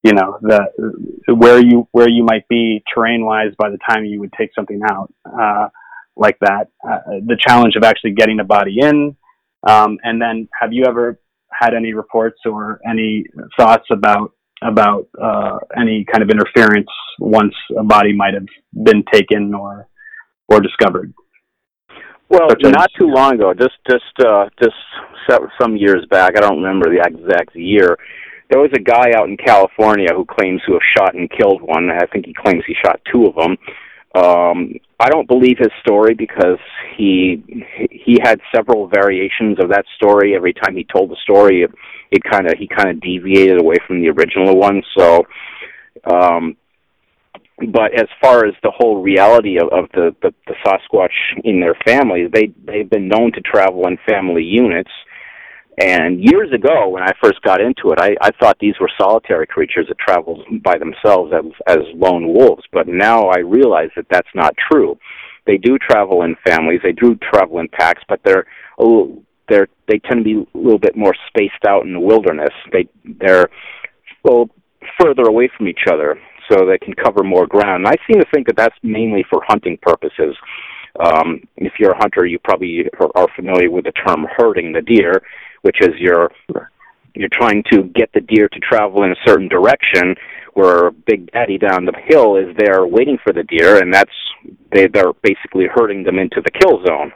you know the where you where you might be terrain wise by the time you would take something out uh, like that. Uh, the challenge of actually getting a body in, um, and then have you ever had any reports or any thoughts about about uh, any kind of interference once a body might have been taken or or discovered? Well, not too long ago, just just uh, just some years back. I don't remember the exact year there was a guy out in California who claims to have shot and killed one. I think he claims he shot two of them. Um, I don't believe his story because he he had several variations of that story. Every time he told the story, it, it kind of he kind of deviated away from the original one. So, um, but as far as the whole reality of, of the, the the Sasquatch in their families, they they've been known to travel in family units. And years ago, when I first got into it, I, I thought these were solitary creatures that traveled by themselves as, as lone wolves. But now I realize that that's not true. They do travel in families. They do travel in packs, but they're a little, they're they tend to be a little bit more spaced out in the wilderness. They they're well further away from each other so they can cover more ground. And I seem to think that that's mainly for hunting purposes. Um, if you're a hunter, you probably are familiar with the term herding the deer, which is you're you're trying to get the deer to travel in a certain direction where Big Daddy down the hill is there waiting for the deer, and that's they, they're basically herding them into the kill zone.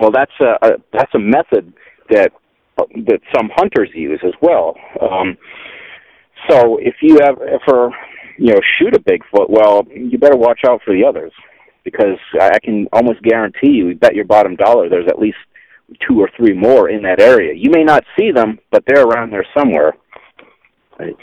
Well, that's a, a that's a method that that some hunters use as well. Um, so if you have ever you know shoot a Bigfoot, well, you better watch out for the others because I can almost guarantee you, bet your bottom dollar, there's at least two or three more in that area. You may not see them, but they're around there somewhere. Right.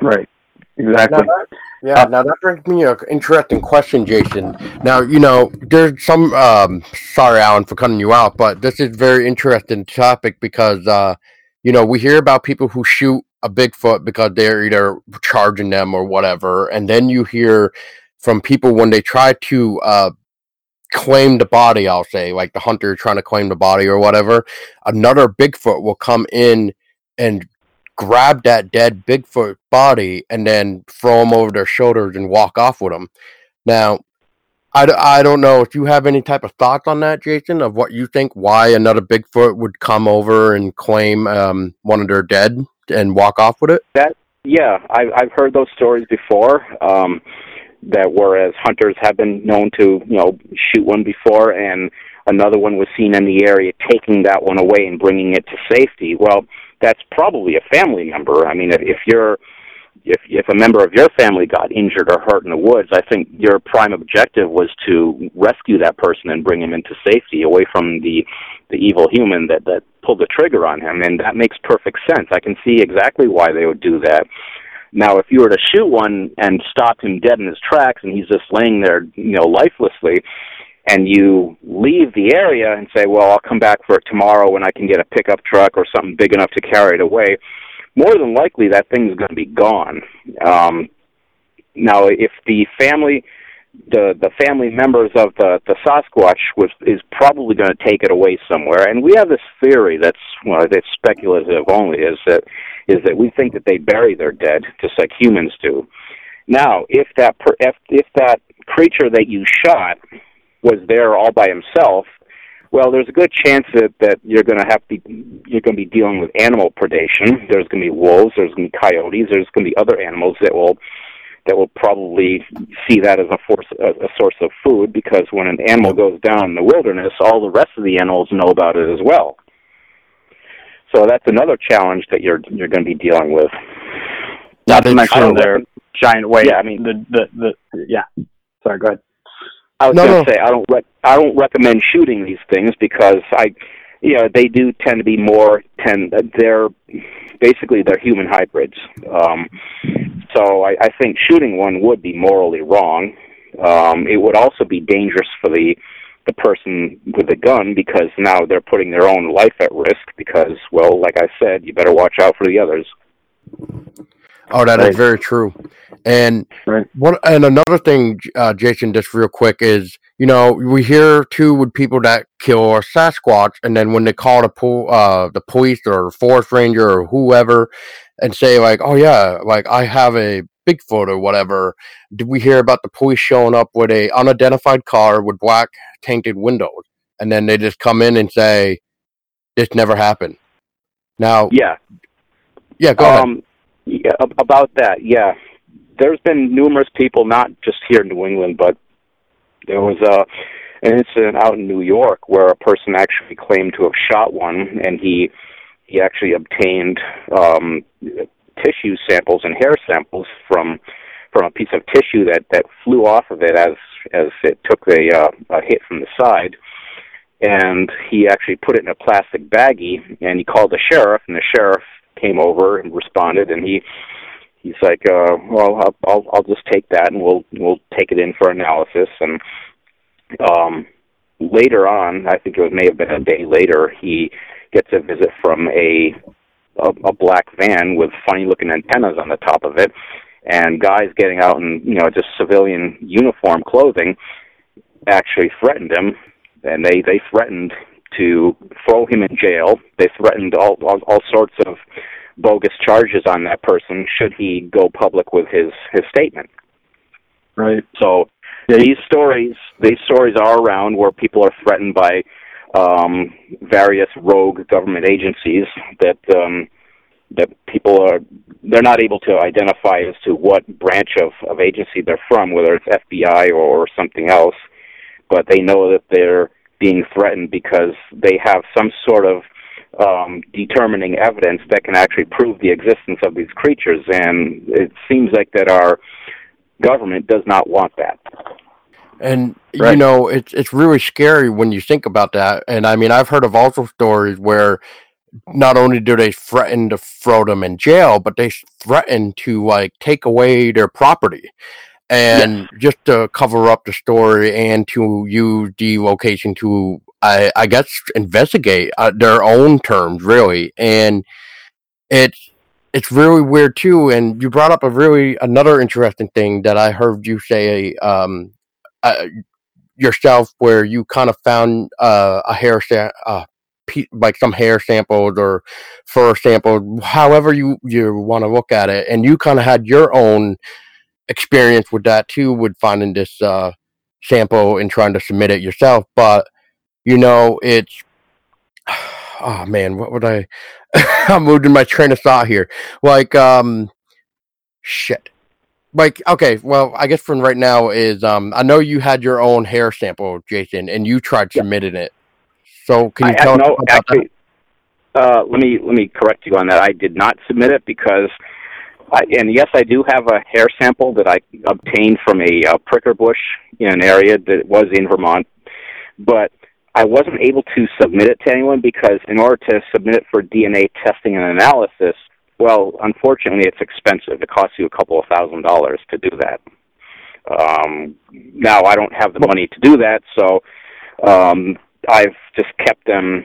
Right. Exactly. Now that, yeah. Uh, now that brings me an interesting question, Jason. Now you know there's some. Um, sorry, Allen, for cutting you out, but this is very interesting topic because uh, you know we hear about people who shoot a Bigfoot because they're either charging them or whatever, and then you hear from people when they try to uh, claim the body. I'll say like the hunter trying to claim the body or whatever. Another Bigfoot will come in and grab that dead Bigfoot body and then throw him over their shoulders and walk off with them. Now, I, I don't know if you have any type of thoughts on that, Jason, of what you think why another Bigfoot would come over and claim um, one of their dead and walk off with it. That yeah, I've I've heard those stories before. Um, that whereas hunters have been known to you know shoot one before and another one was seen in the area taking that one away and bringing it to safety. Well, that's probably a family member. I mean, if, if you're if if a member of your family got injured or hurt in the woods, I think your prime objective was to rescue that person and bring him into safety, away from the the evil human that that pulled the trigger on him, and that makes perfect sense. I can see exactly why they would do that. Now, if you were to shoot one and stop him dead in his tracks, and he's just laying there, you know, lifelessly, and you leave the area and say, well, I'll come back for it tomorrow when I can get a pickup truck or something big enough to carry it away, more than likely that thing's going to be gone. Um, now, if the family, the the family members of the the Sasquatch was is probably going to take it away somewhere, and we have this theory that's well, it's speculative only, is that is that we think that they bury their dead just like humans do. Now, if that per, if if that creature that you shot was there all by himself, well, there's a good chance that that you're going to have to be, you're going to be dealing with animal predation. There's going to be wolves. There's going to be coyotes. There's going to be other animals that will that will probably see that as a, force, a, a source of food because when an animal goes down in the wilderness, all the rest of the animals know about it as well. So that's another challenge that you're you're going to be dealing with. Not to mention their giant weight. Yeah, I mean the the the yeah. Sorry, go ahead. I was no, going to no. say I don't rec- I don't recommend shooting these things because I, you know, they do tend to be more tend they're basically they're human hybrids. Um, so I, I think shooting one would be morally wrong. Um, it would also be dangerous for the the person with the gun because now they're putting their own life at risk because well like i said you better watch out for the others Oh, that right. is very true. And right. one and another thing, uh, Jason, just real quick is you know we hear too with people that kill a Sasquatch, and then when they call the po- uh, the police or forest ranger or whoever, and say like, oh yeah, like I have a Bigfoot or whatever, did we hear about the police showing up with a unidentified car with black tainted windows, and then they just come in and say this never happened. Now, yeah, yeah, go um, ahead yeah, about that, yeah. There's been numerous people, not just here in New England, but there was a an incident out in New York where a person actually claimed to have shot one, and he he actually obtained um, tissue samples and hair samples from from a piece of tissue that that flew off of it as as it took a, uh, a hit from the side. And he actually put it in a plastic baggie, and he called the sheriff, and the sheriff came over and responded, and he he's like, uh, "Well, I'll, I'll I'll just take that and we'll we'll take it in for analysis." And um, later on, I think it may have been a day later, he gets a visit from a a, a black van with funny looking antennas on the top of it, and guys getting out in you know just civilian uniform clothing actually threatened him, and they they threatened to throw him in jail. They threatened all all, all sorts of bogus charges on that person should he go public with his his statement. Right. So yeah. these stories these stories are around where people are threatened by um, various rogue government agencies that um, that people are they're not able to identify as to what branch of, of agency they're from, whether it's FBI or something else, but they know that they're being threatened because they have some sort of um, determining evidence that can actually prove the existence of these creatures, and it seems like that our government does not want that. And right. you know, it's it's really scary when you think about that. And I mean, I've heard of also stories where not only do they threaten to throw them in jail, but they threaten to like take away their property. And yes. just to cover up the story and to use the location to I, I guess investigate uh, their own terms really, and it's it's really weird too. And you brought up a really another interesting thing that I heard you say um, uh, yourself, where you kind of found uh, a hair sa- like some hair samples or fur samples, however you you want to look at it, and you kind of had your own experience with that too, with finding this uh, sample and trying to submit it yourself, but you know, it's oh man, what would I? I'm losing my train of thought here. Like, um, shit. Like, okay, well, I guess from right now is um, I know you had your own hair sample, Jason, and you tried submitting it. So can you I tell no, actually, uh, let me let me correct you on that. I did not submit it because, I, and yes, I do have a hair sample that I obtained from a, a pricker bush in an area that was in Vermont, but I wasn't able to submit it to anyone because in order to submit it for DNA testing and analysis, well, unfortunately, it's expensive. It costs you a couple of thousand dollars to do that. Um, now I don't have the money to do that, so um, I've just kept them.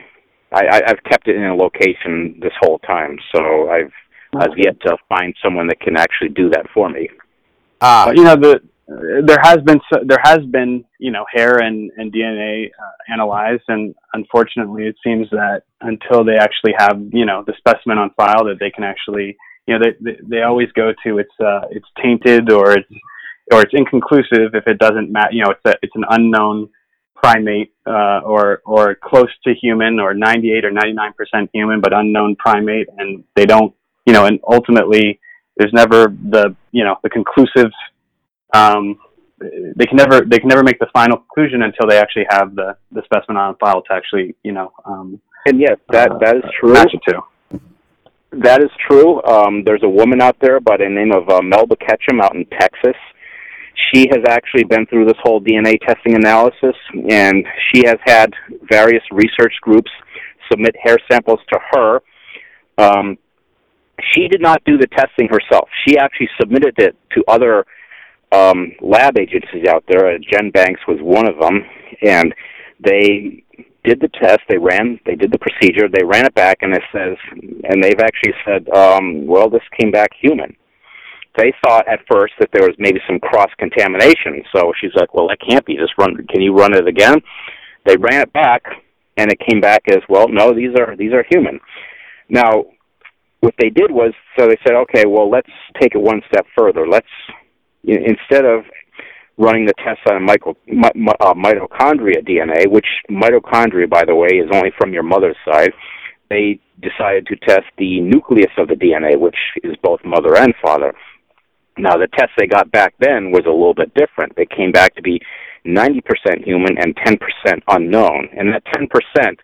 I, I've kept it in a location this whole time, so I've I've yet to find someone that can actually do that for me. Uh, you know the there has been there has been you know hair and and DNA uh, analyzed, and unfortunately, it seems that until they actually have you know the specimen on file, that they can actually you know they they, they always go to it's uh, it's tainted or it's or it's inconclusive if it doesn't match. You know, it's a, it's an unknown primate uh, or or close to human or 98 or 99 percent human but unknown primate, and they don't you know, and ultimately there's never the you know the conclusive um, they can never they can never make the final conclusion until they actually have the the specimen on file to actually you know um, and yes that uh, that is true. match it to. that is true. Um, there's a woman out there by the name of uh, Melba Ketchum out in Texas she has actually been through this whole DNA testing analysis and she has had various research groups submit hair samples to her um, she did not do the testing herself she actually submitted it to other um, lab agencies out there. Uh, GenBanks was one of them, and they did the test. They ran, they did the procedure. They ran it back, and it says, and they've actually said, um, well, this came back human. They thought at first that there was maybe some cross contamination. So she's like, well, that can't be. Just run. Can you run it again? They ran it back, and it came back as well. No, these are these are human. Now, what they did was, so they said, okay, well, let's take it one step further. Let's instead of running the test on micro, uh, mitochondria DNA, which mitochondria, by the way, is only from your mother's side, they decided to test the nucleus of the DNA, which is both mother and father. Now, the test they got back then was a little bit different. They came back to be 90% human and 10% unknown. And that 10%,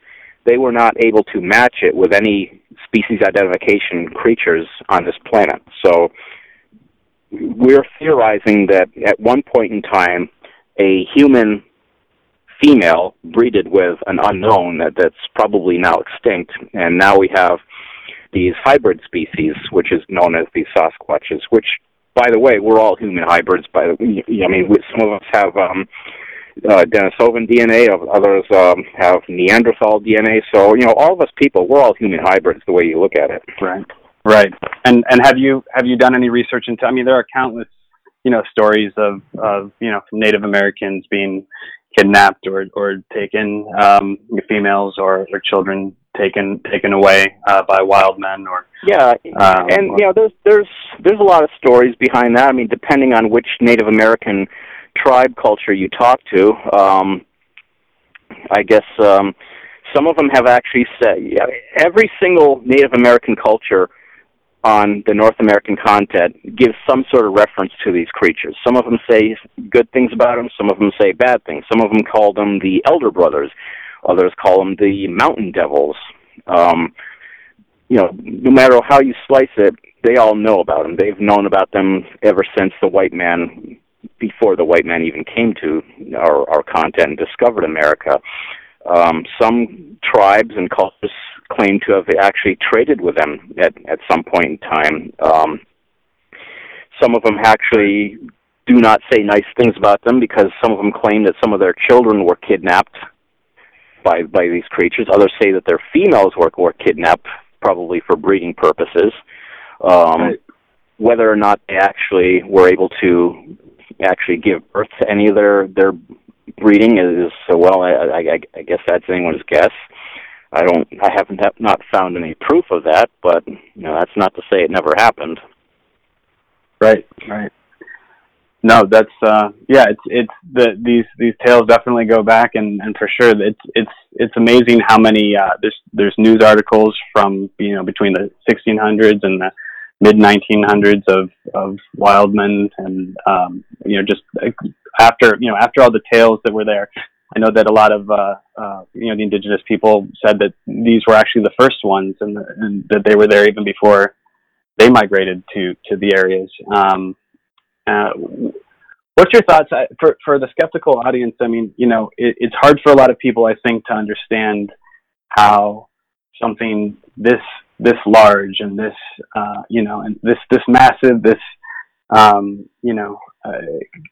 they were not able to match it with any species identification creatures on this planet. So we're theorizing that at one point in time, a human female breeded with an unknown that, that's probably now extinct, and now we have these hybrid species, which is known as the Sasquatches. Which, by the way, we're all human hybrids. By the, I mean, some of us have um, uh, Denisovan DNA, others um, have Neanderthal DNA. So, you know, all of us people, we're all human hybrids, the way you look at it. Right. Right. And and have you have you done any research into? I mean, there are countless, you know, stories of of you know Native Americans being kidnapped or or taken, um, females or, or children taken taken away uh, by wild men or yeah um, and or, you know there's there's there's a lot of stories behind that i mean depending on which native american tribe culture you talk to um i guess um some of them have actually said yeah, every single native american culture on the North American continent gives some sort of reference to these creatures. Some of them say good things about them, some of them say bad things. Some of them call them the Elder Brothers, Others call them the mountain devils. Um, you know, no matter how you slice it, they all know about them. They've known about them ever since the white man, before the white man even came to our, our continent and discovered America. Um, some tribes and cultures claim to have actually traded with them at, at some point in time. Um, some of them actually do not say nice things about them because some of them claim that some of their children were kidnapped by by these creatures. Others say that their females were were kidnapped, probably for breeding purposes. Um, right. Whether or not they actually were able to actually give birth to any of their their breeding is well. I, I, I guess that's anyone's guess. I don't. I haven't have not found any proof of that, but you know that's not to say it never happened. Right. Right. No, that's uh, yeah. It's it's the these these tales definitely go back, and and for sure, it's it's it's amazing how many uh, there's there's news articles from you know between the 1600s and the mid 1900s of of wild men, and um, you know just after you know after all the tales that were there. I know that a lot of uh, uh, you know the indigenous people said that these were actually the first ones, and, and that they were there even before they migrated to to the areas. Um, uh, what's your thoughts for for the skeptical audience? I mean, you know, it, it's hard for a lot of people, I think, to understand how something this this large and this uh, you know and this this massive this um, you know uh,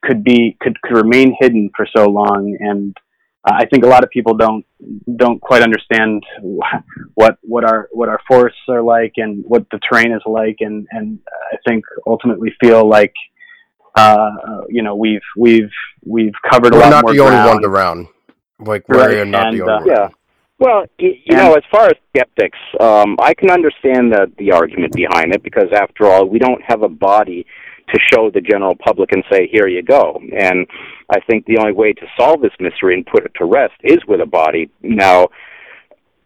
could be could could remain hidden for so long and uh, I think a lot of people don't don't quite understand what what our what our forests are like and what the terrain is like and and I think ultimately feel like uh, you know, we've we've we've covered we're a lot not more the only ground. ones around. Like we're Right, not and, the only uh, ones. Yeah. Well, you, you And- know, as far as skeptics, um, I can understand the the argument behind it because, after all, we don't have a body to show the general public and say, "Here you go." And I think the only way to solve this mystery and put it to rest is with a body. Now,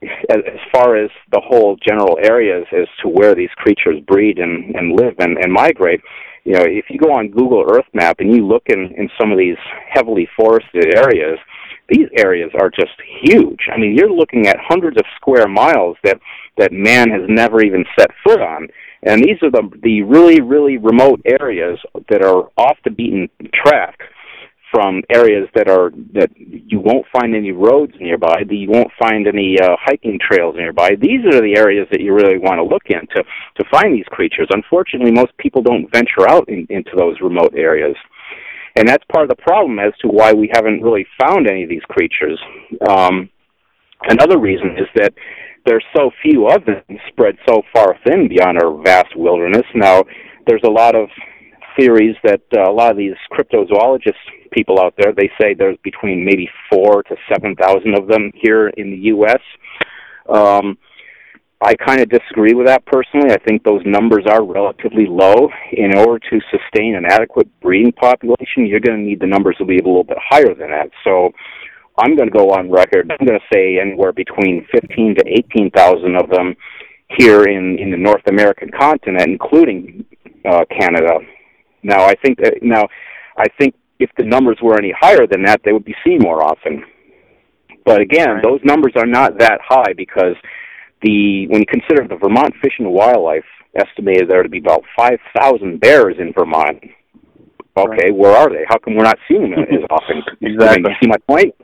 as, as far as the whole general areas as to where these creatures breed and, and live and, and migrate, you know, if you go on Google Earth Map and you look in, in some of these heavily forested areas, these areas are just huge. I mean, you're looking at hundreds of square miles that that man has never even set foot on. And these are the the really really remote areas that are off the beaten track from areas that are that you won't find any roads nearby, that you won't find any uh, hiking trails nearby. These are the areas that you really want to look into to find these creatures. Unfortunately, most people don't venture out in, into those remote areas. And that's part of the problem as to why we haven't really found any of these creatures. Um, another reason is that there's so few of them spread so far thin beyond our vast wilderness. Now, there's a lot of theories that uh, a lot of these cryptozoologist people out there they say there's between maybe four to seven thousand of them here in the U.S. Um, I kind of disagree with that personally. I think those numbers are relatively low. In order to sustain an adequate breeding population, you're going to need the numbers to be a little bit higher than that. So I'm going to go on record. I'm going to say anywhere between 15 to 18,000 of them here in, in the North American continent, including uh, Canada. Now, I think that, now, I think if the numbers were any higher than that, they would be seen more often. But again, Right. those numbers are not that high because the when you consider the Vermont Fish and Wildlife estimated there to be about five thousand bears in Vermont. Okay, where are they? How come we're not seeing them as often? Exactly. you see my point?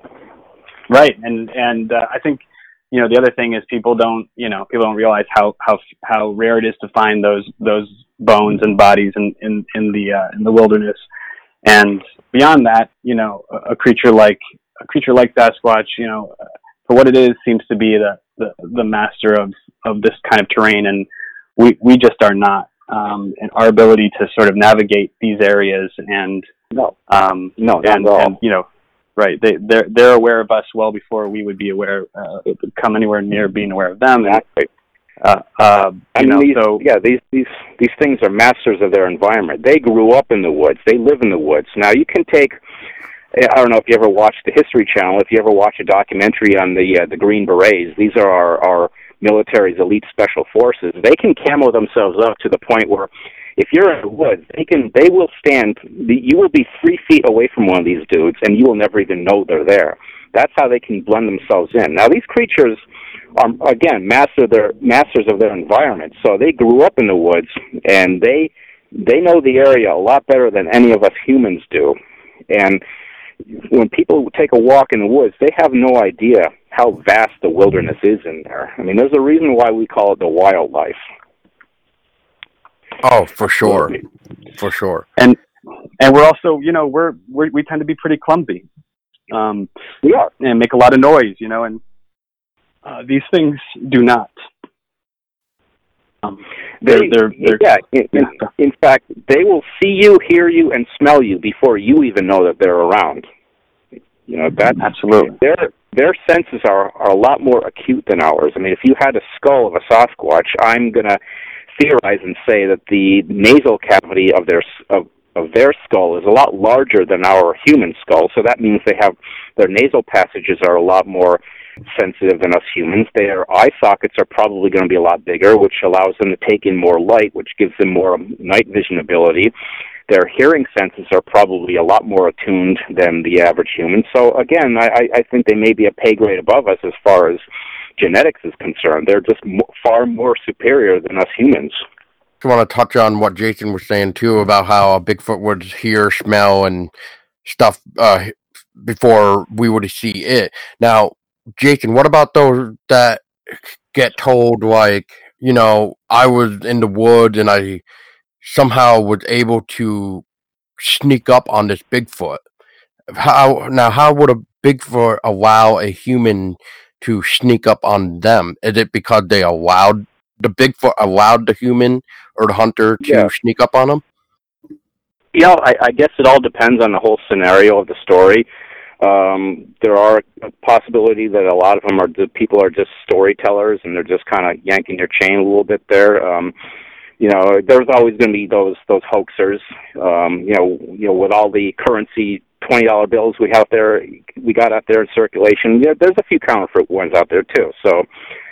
Right, and and uh, I think you know, the other thing is people don't, you know, people don't realize how how how rare it is to find those those bones and bodies in in in the uh, in the wilderness. And beyond that, you know, a, a creature like a creature like Sasquatch, you know, for what it is, seems to be the the, the master of of this kind of terrain, and we we just are not. Um, and our ability to sort of navigate these areas and no, um, no, and, and you know, right? They they're they're aware of us well before we would be aware, uh, come anywhere near being aware of them. Exactly. Uh, uh, I mean, know, these, so yeah, these these these things are masters of their environment. They grew up in the woods. They live in the woods. Now you can take. I don't know if you ever watched the History Channel. If you ever watch a documentary on the uh, the Green Berets, these are our, our military's elite special forces. They can camo themselves up to the point where if you're in the woods, they can they will stand. You will be three feet away from one of these dudes, and you will never even know they're there. That's how they can blend themselves in. Now these creatures are again master their masters of their environment, so they grew up in the woods and they they know the area a lot better than any of us humans do. And when people take a walk in the woods, they have no idea how vast the wilderness is in there. I mean, there's a reason why we call it the wildlife. Oh, for sure, for sure. And and we're also, you know, we're, we're we tend to be pretty clumsy. Um, we are and make a lot of noise, you know, and uh, these things do not. Um, they're, they, they're, they're, yeah, in, in, in fact, they will see you, hear you, and smell you before you even know that they're around. You know that absolutely. Their their senses are are a lot more acute than ours. I mean, if you had a skull of a Sasquatch, I'm gonna theorize and say that the nasal cavity of their of of their skull is a lot larger than our human skull. So that means they have their nasal passages are a lot more sensitive than us humans. Their eye sockets are probably going to be a lot bigger, which allows them to take in more light, which gives them more night vision ability. Their hearing senses are probably a lot more attuned than the average human. So again, I, I think they may be a pay grade above us as far as genetics is concerned. They're just far more superior than us humans. I want to touch on what Jason was saying too about how Bigfoot would hear, smell, and stuff uh, before we would see it. Now, Jason, what about those that get told like, you know, I was in the woods and I somehow was able to sneak up on this Bigfoot? How now? How would a Bigfoot allow a human to sneak up on them? Is it because they allowed the Bigfoot allowed the human or the hunter to yeah. sneak up on them? Yeah, I, I guess it all depends on the whole scenario of the story. Um, there are a possibility that a lot of them are the people are just storytellers and they're just kind of yanking their chain a little bit there. Um, you know, there's always going to be those those hoaxers. Um, you know, you know, with all the currency twenty dollar bills we have there, we got out there in circulation. Yeah, there's a few counterfeit ones out there too. So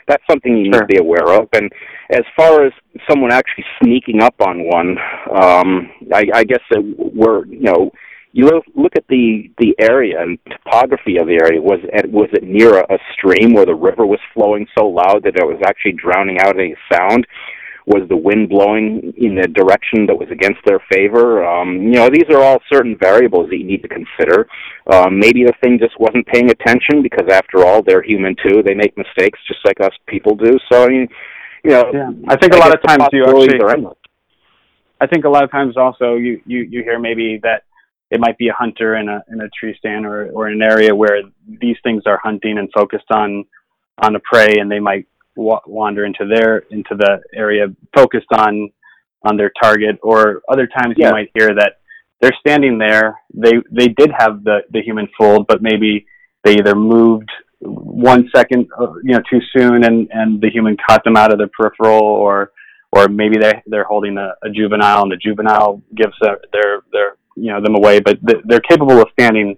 that's something you sure. need to be aware of. And as far as someone actually sneaking up on one, um, I, I guess that we're you know you look, look at the the area and topography of the area. Was it was it near a, a stream where the river was flowing so loud that it was actually drowning out any sound? Was the wind blowing in a direction that was against their favor? Um, you know, these are all certain variables that you need to consider. Um, maybe the thing just wasn't paying attention because, after all, they're human too. They make mistakes just like us people do. So, I mean, you know, yeah. I think I a lot of times you actually. I think a lot of times also you, you, you hear maybe that it might be a hunter in a in a tree stand or or an area where these things are hunting and focused on on a prey, and they might wa- wander into their into the area focused on on their target. Or other times yeah. you might hear that they're standing there. They they did have the the human fooled, but maybe they either moved one second uh, you know too soon and and the human caught them out of the peripheral or or maybe they they're holding a, a juvenile and the juvenile gives a, their their you know them away, but they're capable of standing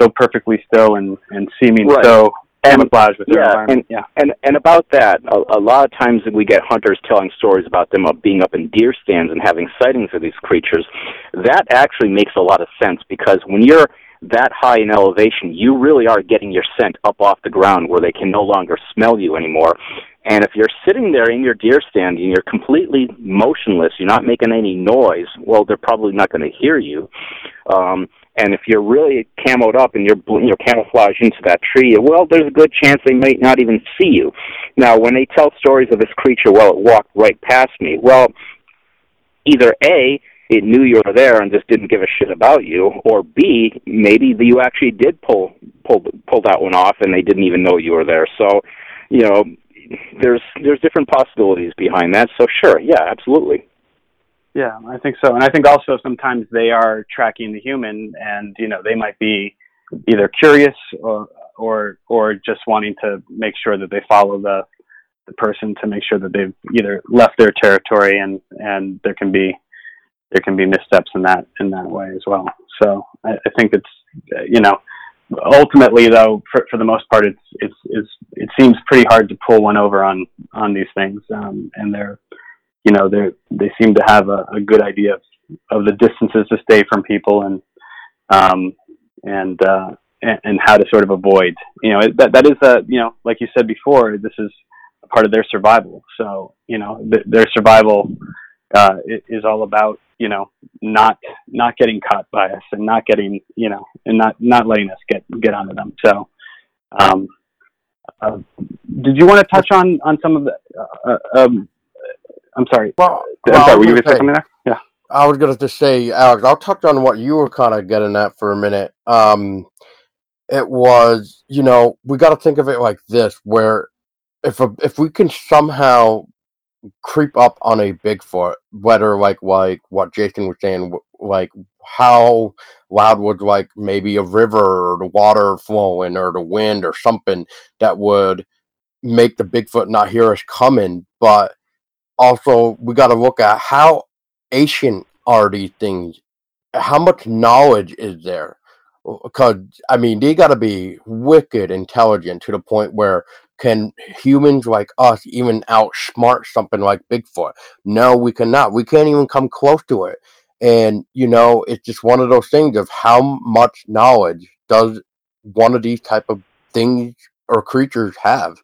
so perfectly still and and seeming right. so camouflaged with their yeah, environment. And, yeah, and and about that, a, a lot of times we get hunters telling stories about them of being up in deer stands and having sightings of these creatures. That actually makes a lot of sense because when you're that high in elevation, you really are getting your scent up off the ground where they can no longer smell you anymore. And if you're sitting there in your deer stand and you're completely motionless, you're not making any noise, well, they're probably not going to hear you. Um, and if you're really camoed up and you're you're camouflaged into that tree, well, there's a good chance they might not even see you. Now, when they tell stories of this creature, well, it walked right past me. Well, either a it knew you were there and just didn't give a shit about you, or B, maybe you actually did pull pull pull that one off and they didn't even know you were there. So, you know, there's there's different possibilities behind that. So sure, yeah, absolutely. Yeah, I think so, and I think also sometimes they are tracking the human, and you know they might be either curious or or or just wanting to make sure that they follow the the person to make sure that they've either left their territory and and there can be there can be missteps in that in that way as well. So I, I think it's you know ultimately though for, for the most part it's it's it's it seems pretty hard to pull one over on on these things. Um, and they're you know they they seem to have a, a good idea of, of the distances to stay from people and um and uh and, and how to sort of avoid you know that that is a you know like you said before this is part of their survival. So you know th- their survival uh is all about you know not not getting caught by us and not getting you know and not not letting us get get onto them. So um uh, did you want to touch on on some of the uh, uh um i'm sorry. Well, i'm well, sorry were you going to say something there? Yeah. I was going to just say alex i'll touch on what you were kind of getting at for a minute. Um it was you know we got to think of it like this where if a, if we can somehow creep up on a Bigfoot, whether like like what Jason was saying, like how loud would like maybe a river or the water flowing or the wind or something that would make the Bigfoot not hear us coming. But also we got to look at how ancient are these things. How much knowledge is there? Because I mean, they got to be wicked intelligent to the point where can humans like us even outsmart something like Bigfoot? No, we cannot. We can't even come close to it. And, you know, it's just one of those things of how much knowledge does one of these type of things or creatures have?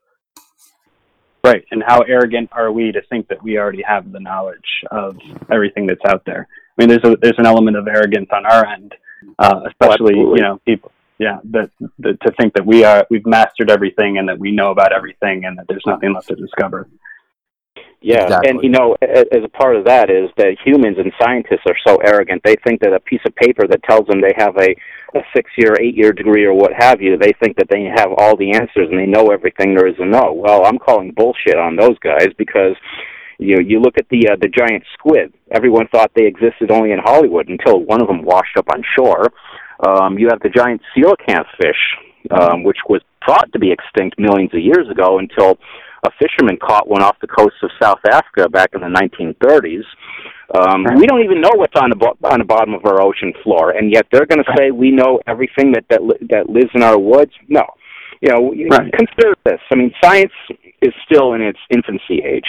Right. And how arrogant are we to think that we already have the knowledge of everything that's out there? I mean, there's a, there's an element of arrogance on our end, uh, especially, you know, people, yeah, that, that to think that we are we've mastered everything and that we know about everything and that there's nothing left to discover. Yeah, exactly. and you know, as a part of that is that humans and scientists are so arrogant. They think that a piece of paper that tells them they have a a six year, eight year degree or what have you, they think that they have all the answers and they know everything there is to know. Well, I'm calling bullshit on those guys because you know, you look at the uh, the giant squid. Everyone thought they existed only in Hollywood until one of them washed up on shore. Um, you have the giant coelacanth fish, um, which was thought to be extinct millions of years ago until a fisherman caught one off the coast of South Africa back in the 1930s. Um. We don't even know what's on the bo- on the bottom of our ocean floor, and yet they're going to say we know everything that that li- that lives in our woods. No, you know, right. consider this. I mean, science is still in its infancy age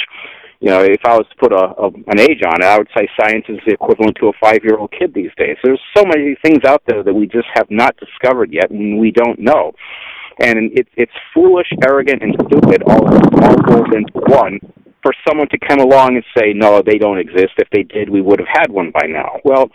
you know, if I was to put a, a an age on it, I would say science is the equivalent to a five year old kid these days. There's so many things out there that we just have not discovered yet, and we don't know. And it's it's foolish, arrogant, and stupid all all rolled into one for someone to come along and say, no, they don't exist. If they did, we would have had one by now. Well,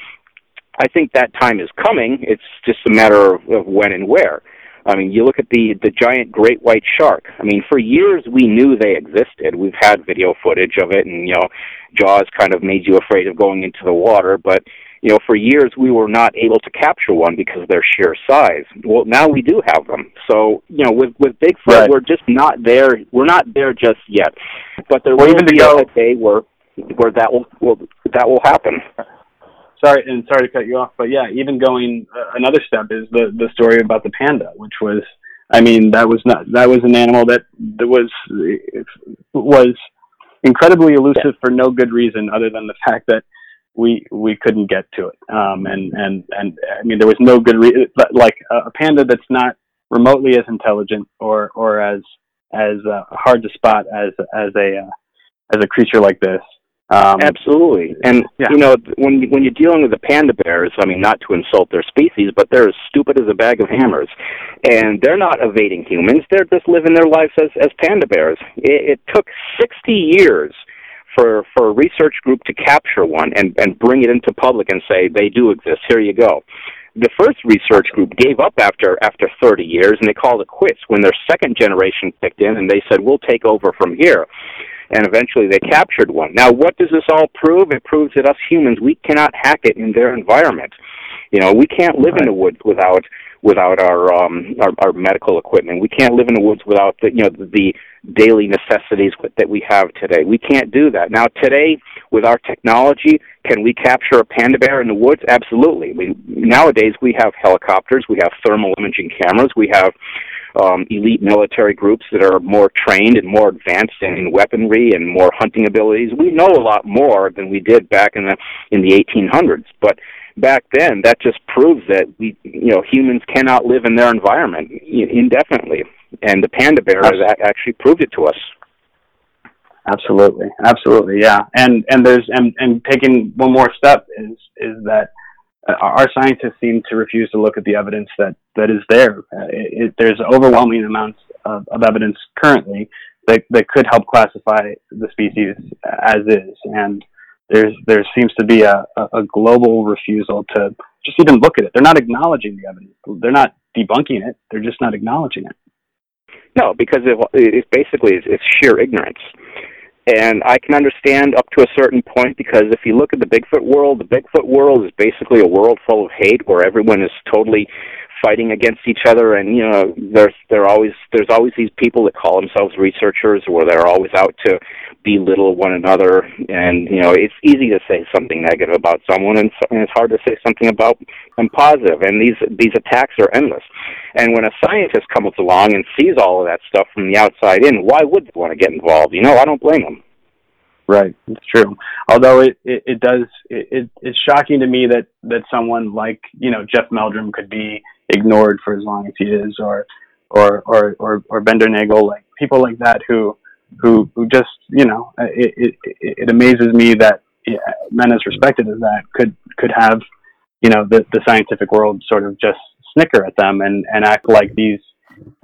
I think that time is coming. It's just a matter of, of when and where. I mean, you look at the the giant great white shark. I mean, for years we knew they existed. We've had video footage of it, and you know, Jaws kind of made you afraid of going into the water. But you know, for years we were not able to capture one because of their sheer size. Well, now we do have them. So you know, with with Bigfoot, right. we're just not there. We're not there just yet. But there well, will be a day where where that will, will that will happen sorry and sorry to cut you off, but yeah, even going uh, another step is the the story about the panda, which was, I mean, that was not that was an animal that that was was incredibly elusive yeah. for no good reason other than the fact that we we couldn't get to it. Um, and and and I mean, there was no good but like a panda that's not remotely as intelligent or or as as uh, hard to spot as as a uh, as a creature like this Um, Absolutely, and yeah. you know when when you're dealing with the panda bears, I mean, not to insult their species, but they're as stupid as a bag of hammers, and they're not evading humans; they're just living their lives as as panda bears. It, it took 60 years for for a research group to capture one and and bring it into public and say they do exist. Here you go. The first research group gave up after after 30 years, and they called it quits when their second generation kicked in, and they said we'll take over from here and eventually they captured one. Now, what does this all prove? It proves that us humans, we cannot hack it in their environment. You know, we can't live right. in the woods without without our um our, our medical equipment. We can't live in the woods without the you know the, the daily necessities that we have today. We can't do that. Now today with our technology, can we capture a panda bear in the woods? Absolutely. We, nowadays we have helicopters, we have thermal imaging cameras, we have um, elite military groups that are more trained and more advanced in weaponry and more hunting abilities. We know a lot more than we did back in the in the 1800s, but back then that just proves that we you know humans cannot live in their environment indefinitely, and the panda bear has actually proved it to us. Absolutely, absolutely, yeah. And and there's and and taking one more step is is that our scientists seem to refuse to look at the evidence that, that is there. Uh, it, it, there's overwhelming amounts of, of, evidence currently that, that could help classify the species as is, and there's there seems to be a, a global refusal to just even look at it. They're not acknowledging the evidence. They're not debunking it. They're just not acknowledging it. No, because it, it's basically it's, it's sheer ignorance. And I can understand up to a certain point because if you look at the Bigfoot world, the Bigfoot world is basically a world full of hate where everyone is totally fighting against each other and you know there's there always there's always these people that call themselves researchers or they're always out to belittle one another and you know it's easy to say something negative about someone and, and it's hard to say something about them positive and these these attacks are endless. And when a scientist comes along and sees all of that stuff from the outside in why would they want to get involved? You know i don't blame them Right, it's true. Although it it, it does it, it, it's shocking to me that that someone like you know Jeff Meldrum could be ignored for as long as he is, or or or or, or Bindernagel, like people like that who who who just you know it it, it amazes me that yeah, men as respected as that could could have you know the the scientific world sort of just snicker at them and and act like these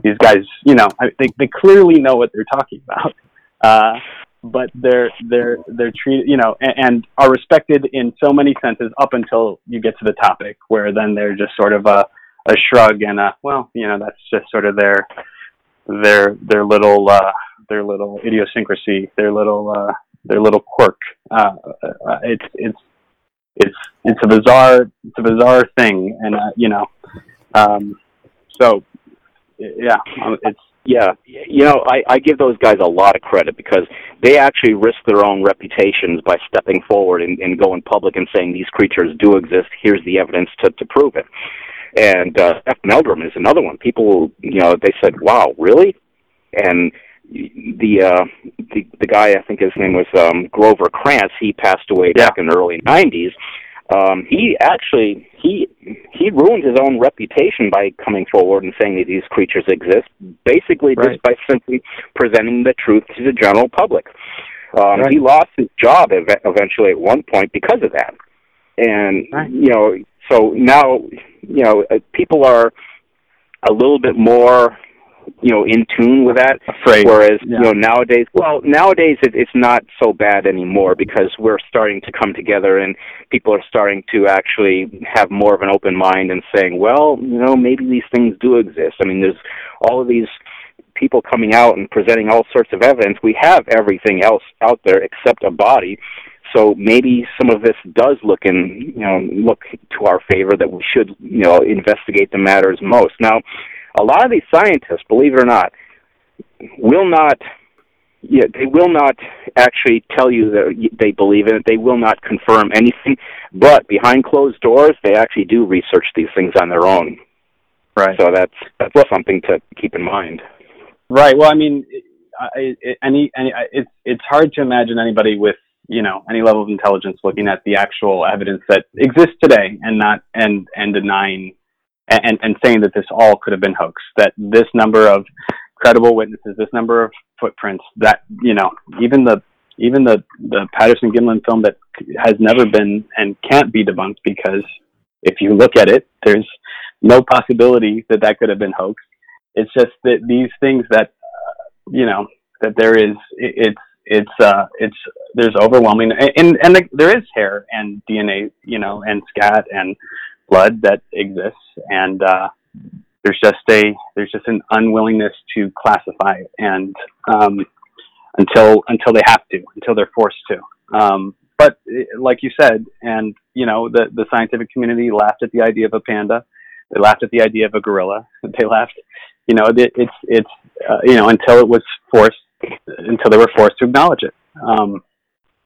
these guys you know they they clearly know what they're talking about. Uh, but they're they're they're treated you know and, and, are respected in so many senses up until you get to the topic where then they're just sort of a a shrug and a well you know that's just sort of their their their little uh their little idiosyncrasy their little uh their little quirk. Uh, uh it's it's it's it's a bizarre it's a bizarre thing. And uh, you know um so yeah um, it's yeah, you know, I, I give those guys a lot of credit because they actually risk their own reputations by stepping forward and, and going public and saying these creatures do exist. Here's the evidence to, to prove it. And uh, Jeff Meldrum is another one. People, you know, they said, "Wow, really?" And the uh, the the guy, I think his name was um, Grover Krantz. He passed away yeah. back in the early '90s um, he actually he he ruined his own reputation by coming forward and saying that these creatures exist, basically right. just by simply presenting the truth to the general public. Um, right. He lost his job ev- eventually at one point because of that, and right. you know, so now you know uh, people are a little bit more you know in tune with that. Afraid. Whereas yeah. you know nowadays, well, nowadays it, it's not so bad anymore because we're starting to come together and people are starting to actually have more of an open mind and saying, well, you know, maybe these things do exist. I mean, there's all of these people coming out and presenting all sorts of evidence. We have everything else out there except a body. So maybe some of this does look in, you know, look to our favor that we should, you know, investigate the matters most. Now, a lot of these scientists, believe it or not, will not yeah, they will not actually tell you that they believe in it. They will not confirm anything, but behind closed doors, they actually do research these things on their own. Right. So that's that's well, something to keep in mind. Right. Well, I mean, any any it's it's hard to imagine anybody with you know any level of intelligence looking at the actual evidence that exists today and not and and denying and, and saying that this all could have been hoax, that this number of credible witnesses, this number of footprints, that, you know, even the even the the Patterson Gimlin film that has never been and can't be debunked because if you look at it, there's no possibility that that could have been hoax. It's just that these things that uh, you know that there is it's it's uh it's there's overwhelming and and there is hair and DNA you know and scat and blood that exists and uh there's just a there's just an unwillingness to classify it and um until until they have to until they're forced to um but like you said and you know the the scientific community laughed at the idea of a panda they laughed at the idea of a gorilla they laughed you know it, it's it's uh, you know until it was forced until they were forced to acknowledge it. Um,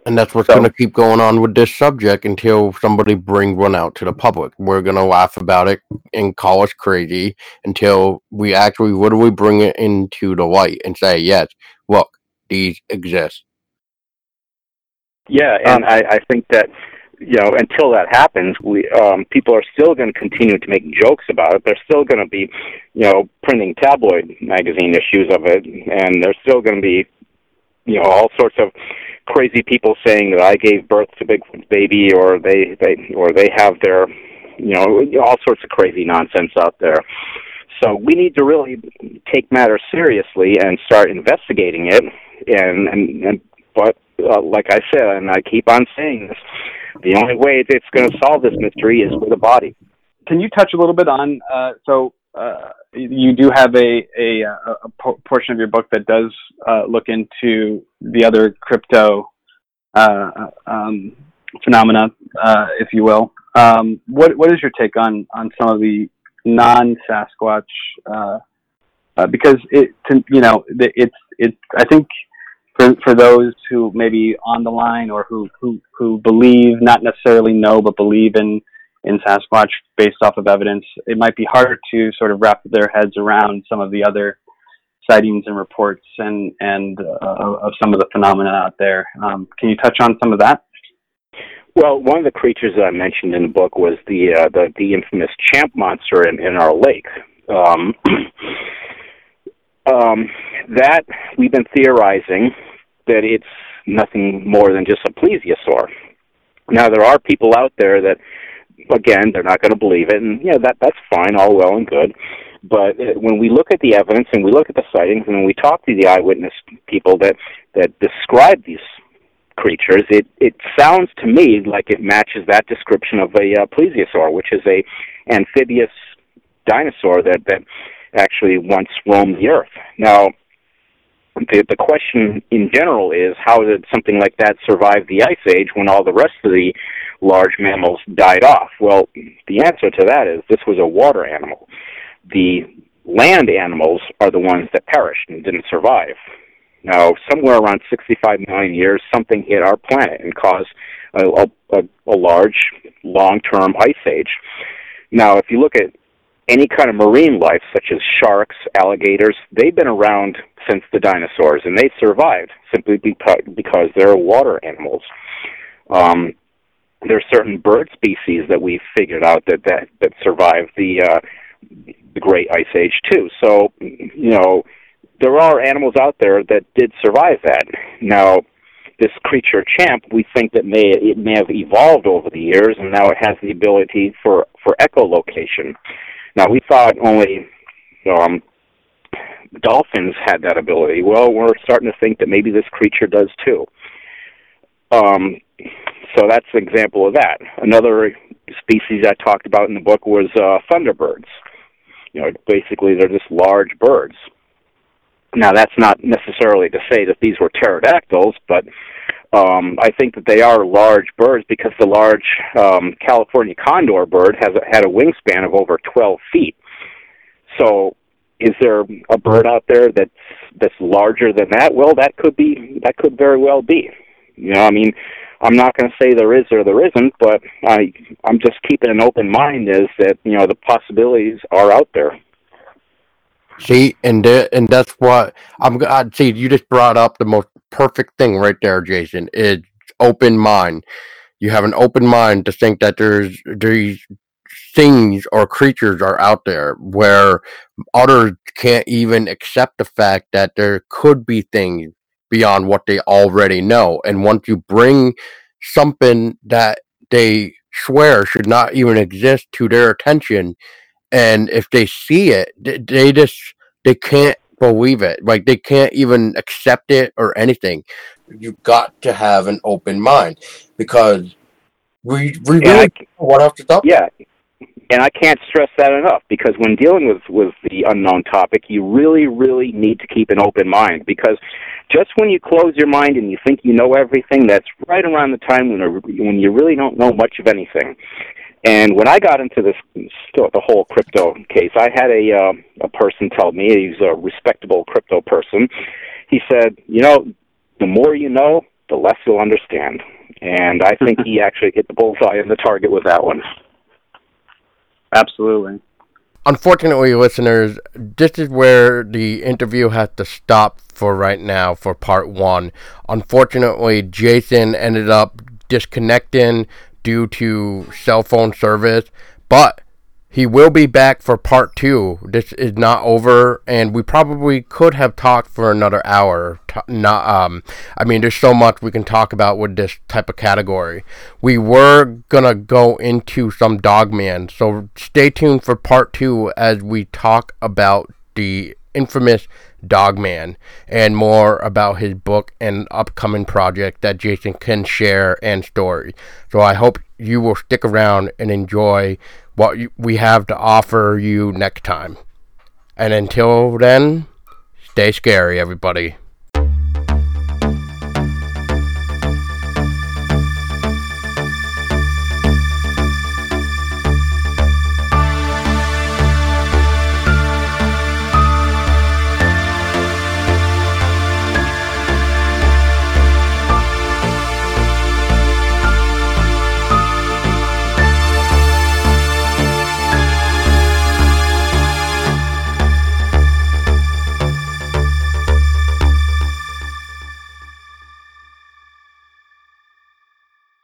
and that's what's so, going to keep going on with this subject until somebody bring one out to the public. We're going to laugh about it and call us crazy until we actually, what do we bring it into the light and say, yes, look, these exist. Yeah, and um, I, I think that you know, until that happens, we um, people are still going to continue to make jokes about it. They're still going to be, you know, printing tabloid magazine issues of it, and they're still going to be, you know, all sorts of crazy people saying that I gave birth to Bigfoot's baby, or they they or they have their, you know, all sorts of crazy nonsense out there. So we need to really take matters seriously and start investigating it. And and, and but uh, like I said, and I keep on saying this the only way it's going to solve this mystery is with a body. Can you touch a little bit on uh, so uh, you do have a, a, a portion of your book that does uh, look into the other crypto uh, um, phenomena, uh, if you will. Um, what what is your take on on some of the non Sasquatch? Uh, because it, you know, it's it. I think for for those who maybe on the line or who who who believe not necessarily know but believe in in Sasquatch based off of evidence, it might be harder to sort of wrap their heads around some of the other sightings and reports and and uh, of some of the phenomena out there. Um, can you touch on some of that? Well, one of the creatures that I mentioned in the book was the uh, the, the infamous champ monster in, in our lake. Um, um, that we've been theorizing that it's nothing more than just a plesiosaur. Now there are people out there that, again, they're not going to believe it, and yeah, that that's fine, all well and good. But uh, when we look at the evidence and we look at the sightings and when we talk to the eyewitness people that that describe these creatures, it it sounds to me like it matches that description of a uh, plesiosaur, which is a amphibious dinosaur that that actually once roamed the earth. Now, the, the question in general is how did something like that survive the ice age when all the rest of the large mammals died off? Well, the answer to that is this was a water animal. The land animals are the ones that perished and didn't survive. Now, somewhere around 65 million years, something hit our planet and caused a, a, a large, long-term ice age. Now, if you look at any kind of marine life, such as sharks, alligators, they've been around since the dinosaurs, and they survived simply because, because they're water animals. Um, there's certain bird species that we've figured out that that, that survived the uh, the Great Ice Age too. So, you know, there are animals out there that did survive that. Now, this creature champ, we think that may it may have evolved over the years, and now it has the ability for for echolocation. Now we thought only um, dolphins had that ability. Well, we're starting to think that maybe this creature does too. Um, so that's an example of that. Another species I talked about in the book was uh, thunderbirds. You know, basically they're just large birds. Now that's not necessarily to say that these were pterodactyls, but um, I think that they are large birds because the large um, California condor bird has a, had a wingspan of over 12 feet. So, is there a bird out there that's that's larger than that? Well, that could be that could very well be. You know, I mean, I'm not going to say there is or there isn't, but I I'm just keeping an open mind. Is that you know the possibilities are out there. See, and and that's what I'm. I see. You just brought up the most perfect thing right there, Jason. Is open mind. You have an open mind to think that there's these things or creatures are out there where others can't even accept the fact that there could be things beyond what they already know. And once you bring something that they swear should not even exist to their attention, and if they see it, they just they can't believe it. Like they can't even accept it or anything. You've got to have an open mind because we, we really what else to talk. Yeah, and I can't stress that enough because when dealing with with the unknown topic, you really, really need to keep an open mind because just when you close your mind and you think you know everything, that's right around the time when when you really don't know much of anything. And when I got into this, the whole crypto case, I had a uh, a person tell me he's a respectable crypto person. He said, "You know, the more you know, the less you'll understand." And I think he actually hit the bullseye on the target with that one. Absolutely. Unfortunately, listeners, this is where the interview has to stop for right now for part one. Unfortunately, Jason ended up disconnecting due to cell phone service, but he will be back for part two. This is not over, and we probably could have talked for another hour. Not, um, I mean, there's so much we can talk about with this type of category. We were gonna go into some Dogman, so stay tuned for part two as we talk about the infamous Dogman and more about his book and upcoming project that Jason can share and story. So I hope you will stick around and enjoy what we have to offer you next time. And until then, stay scary, everybody.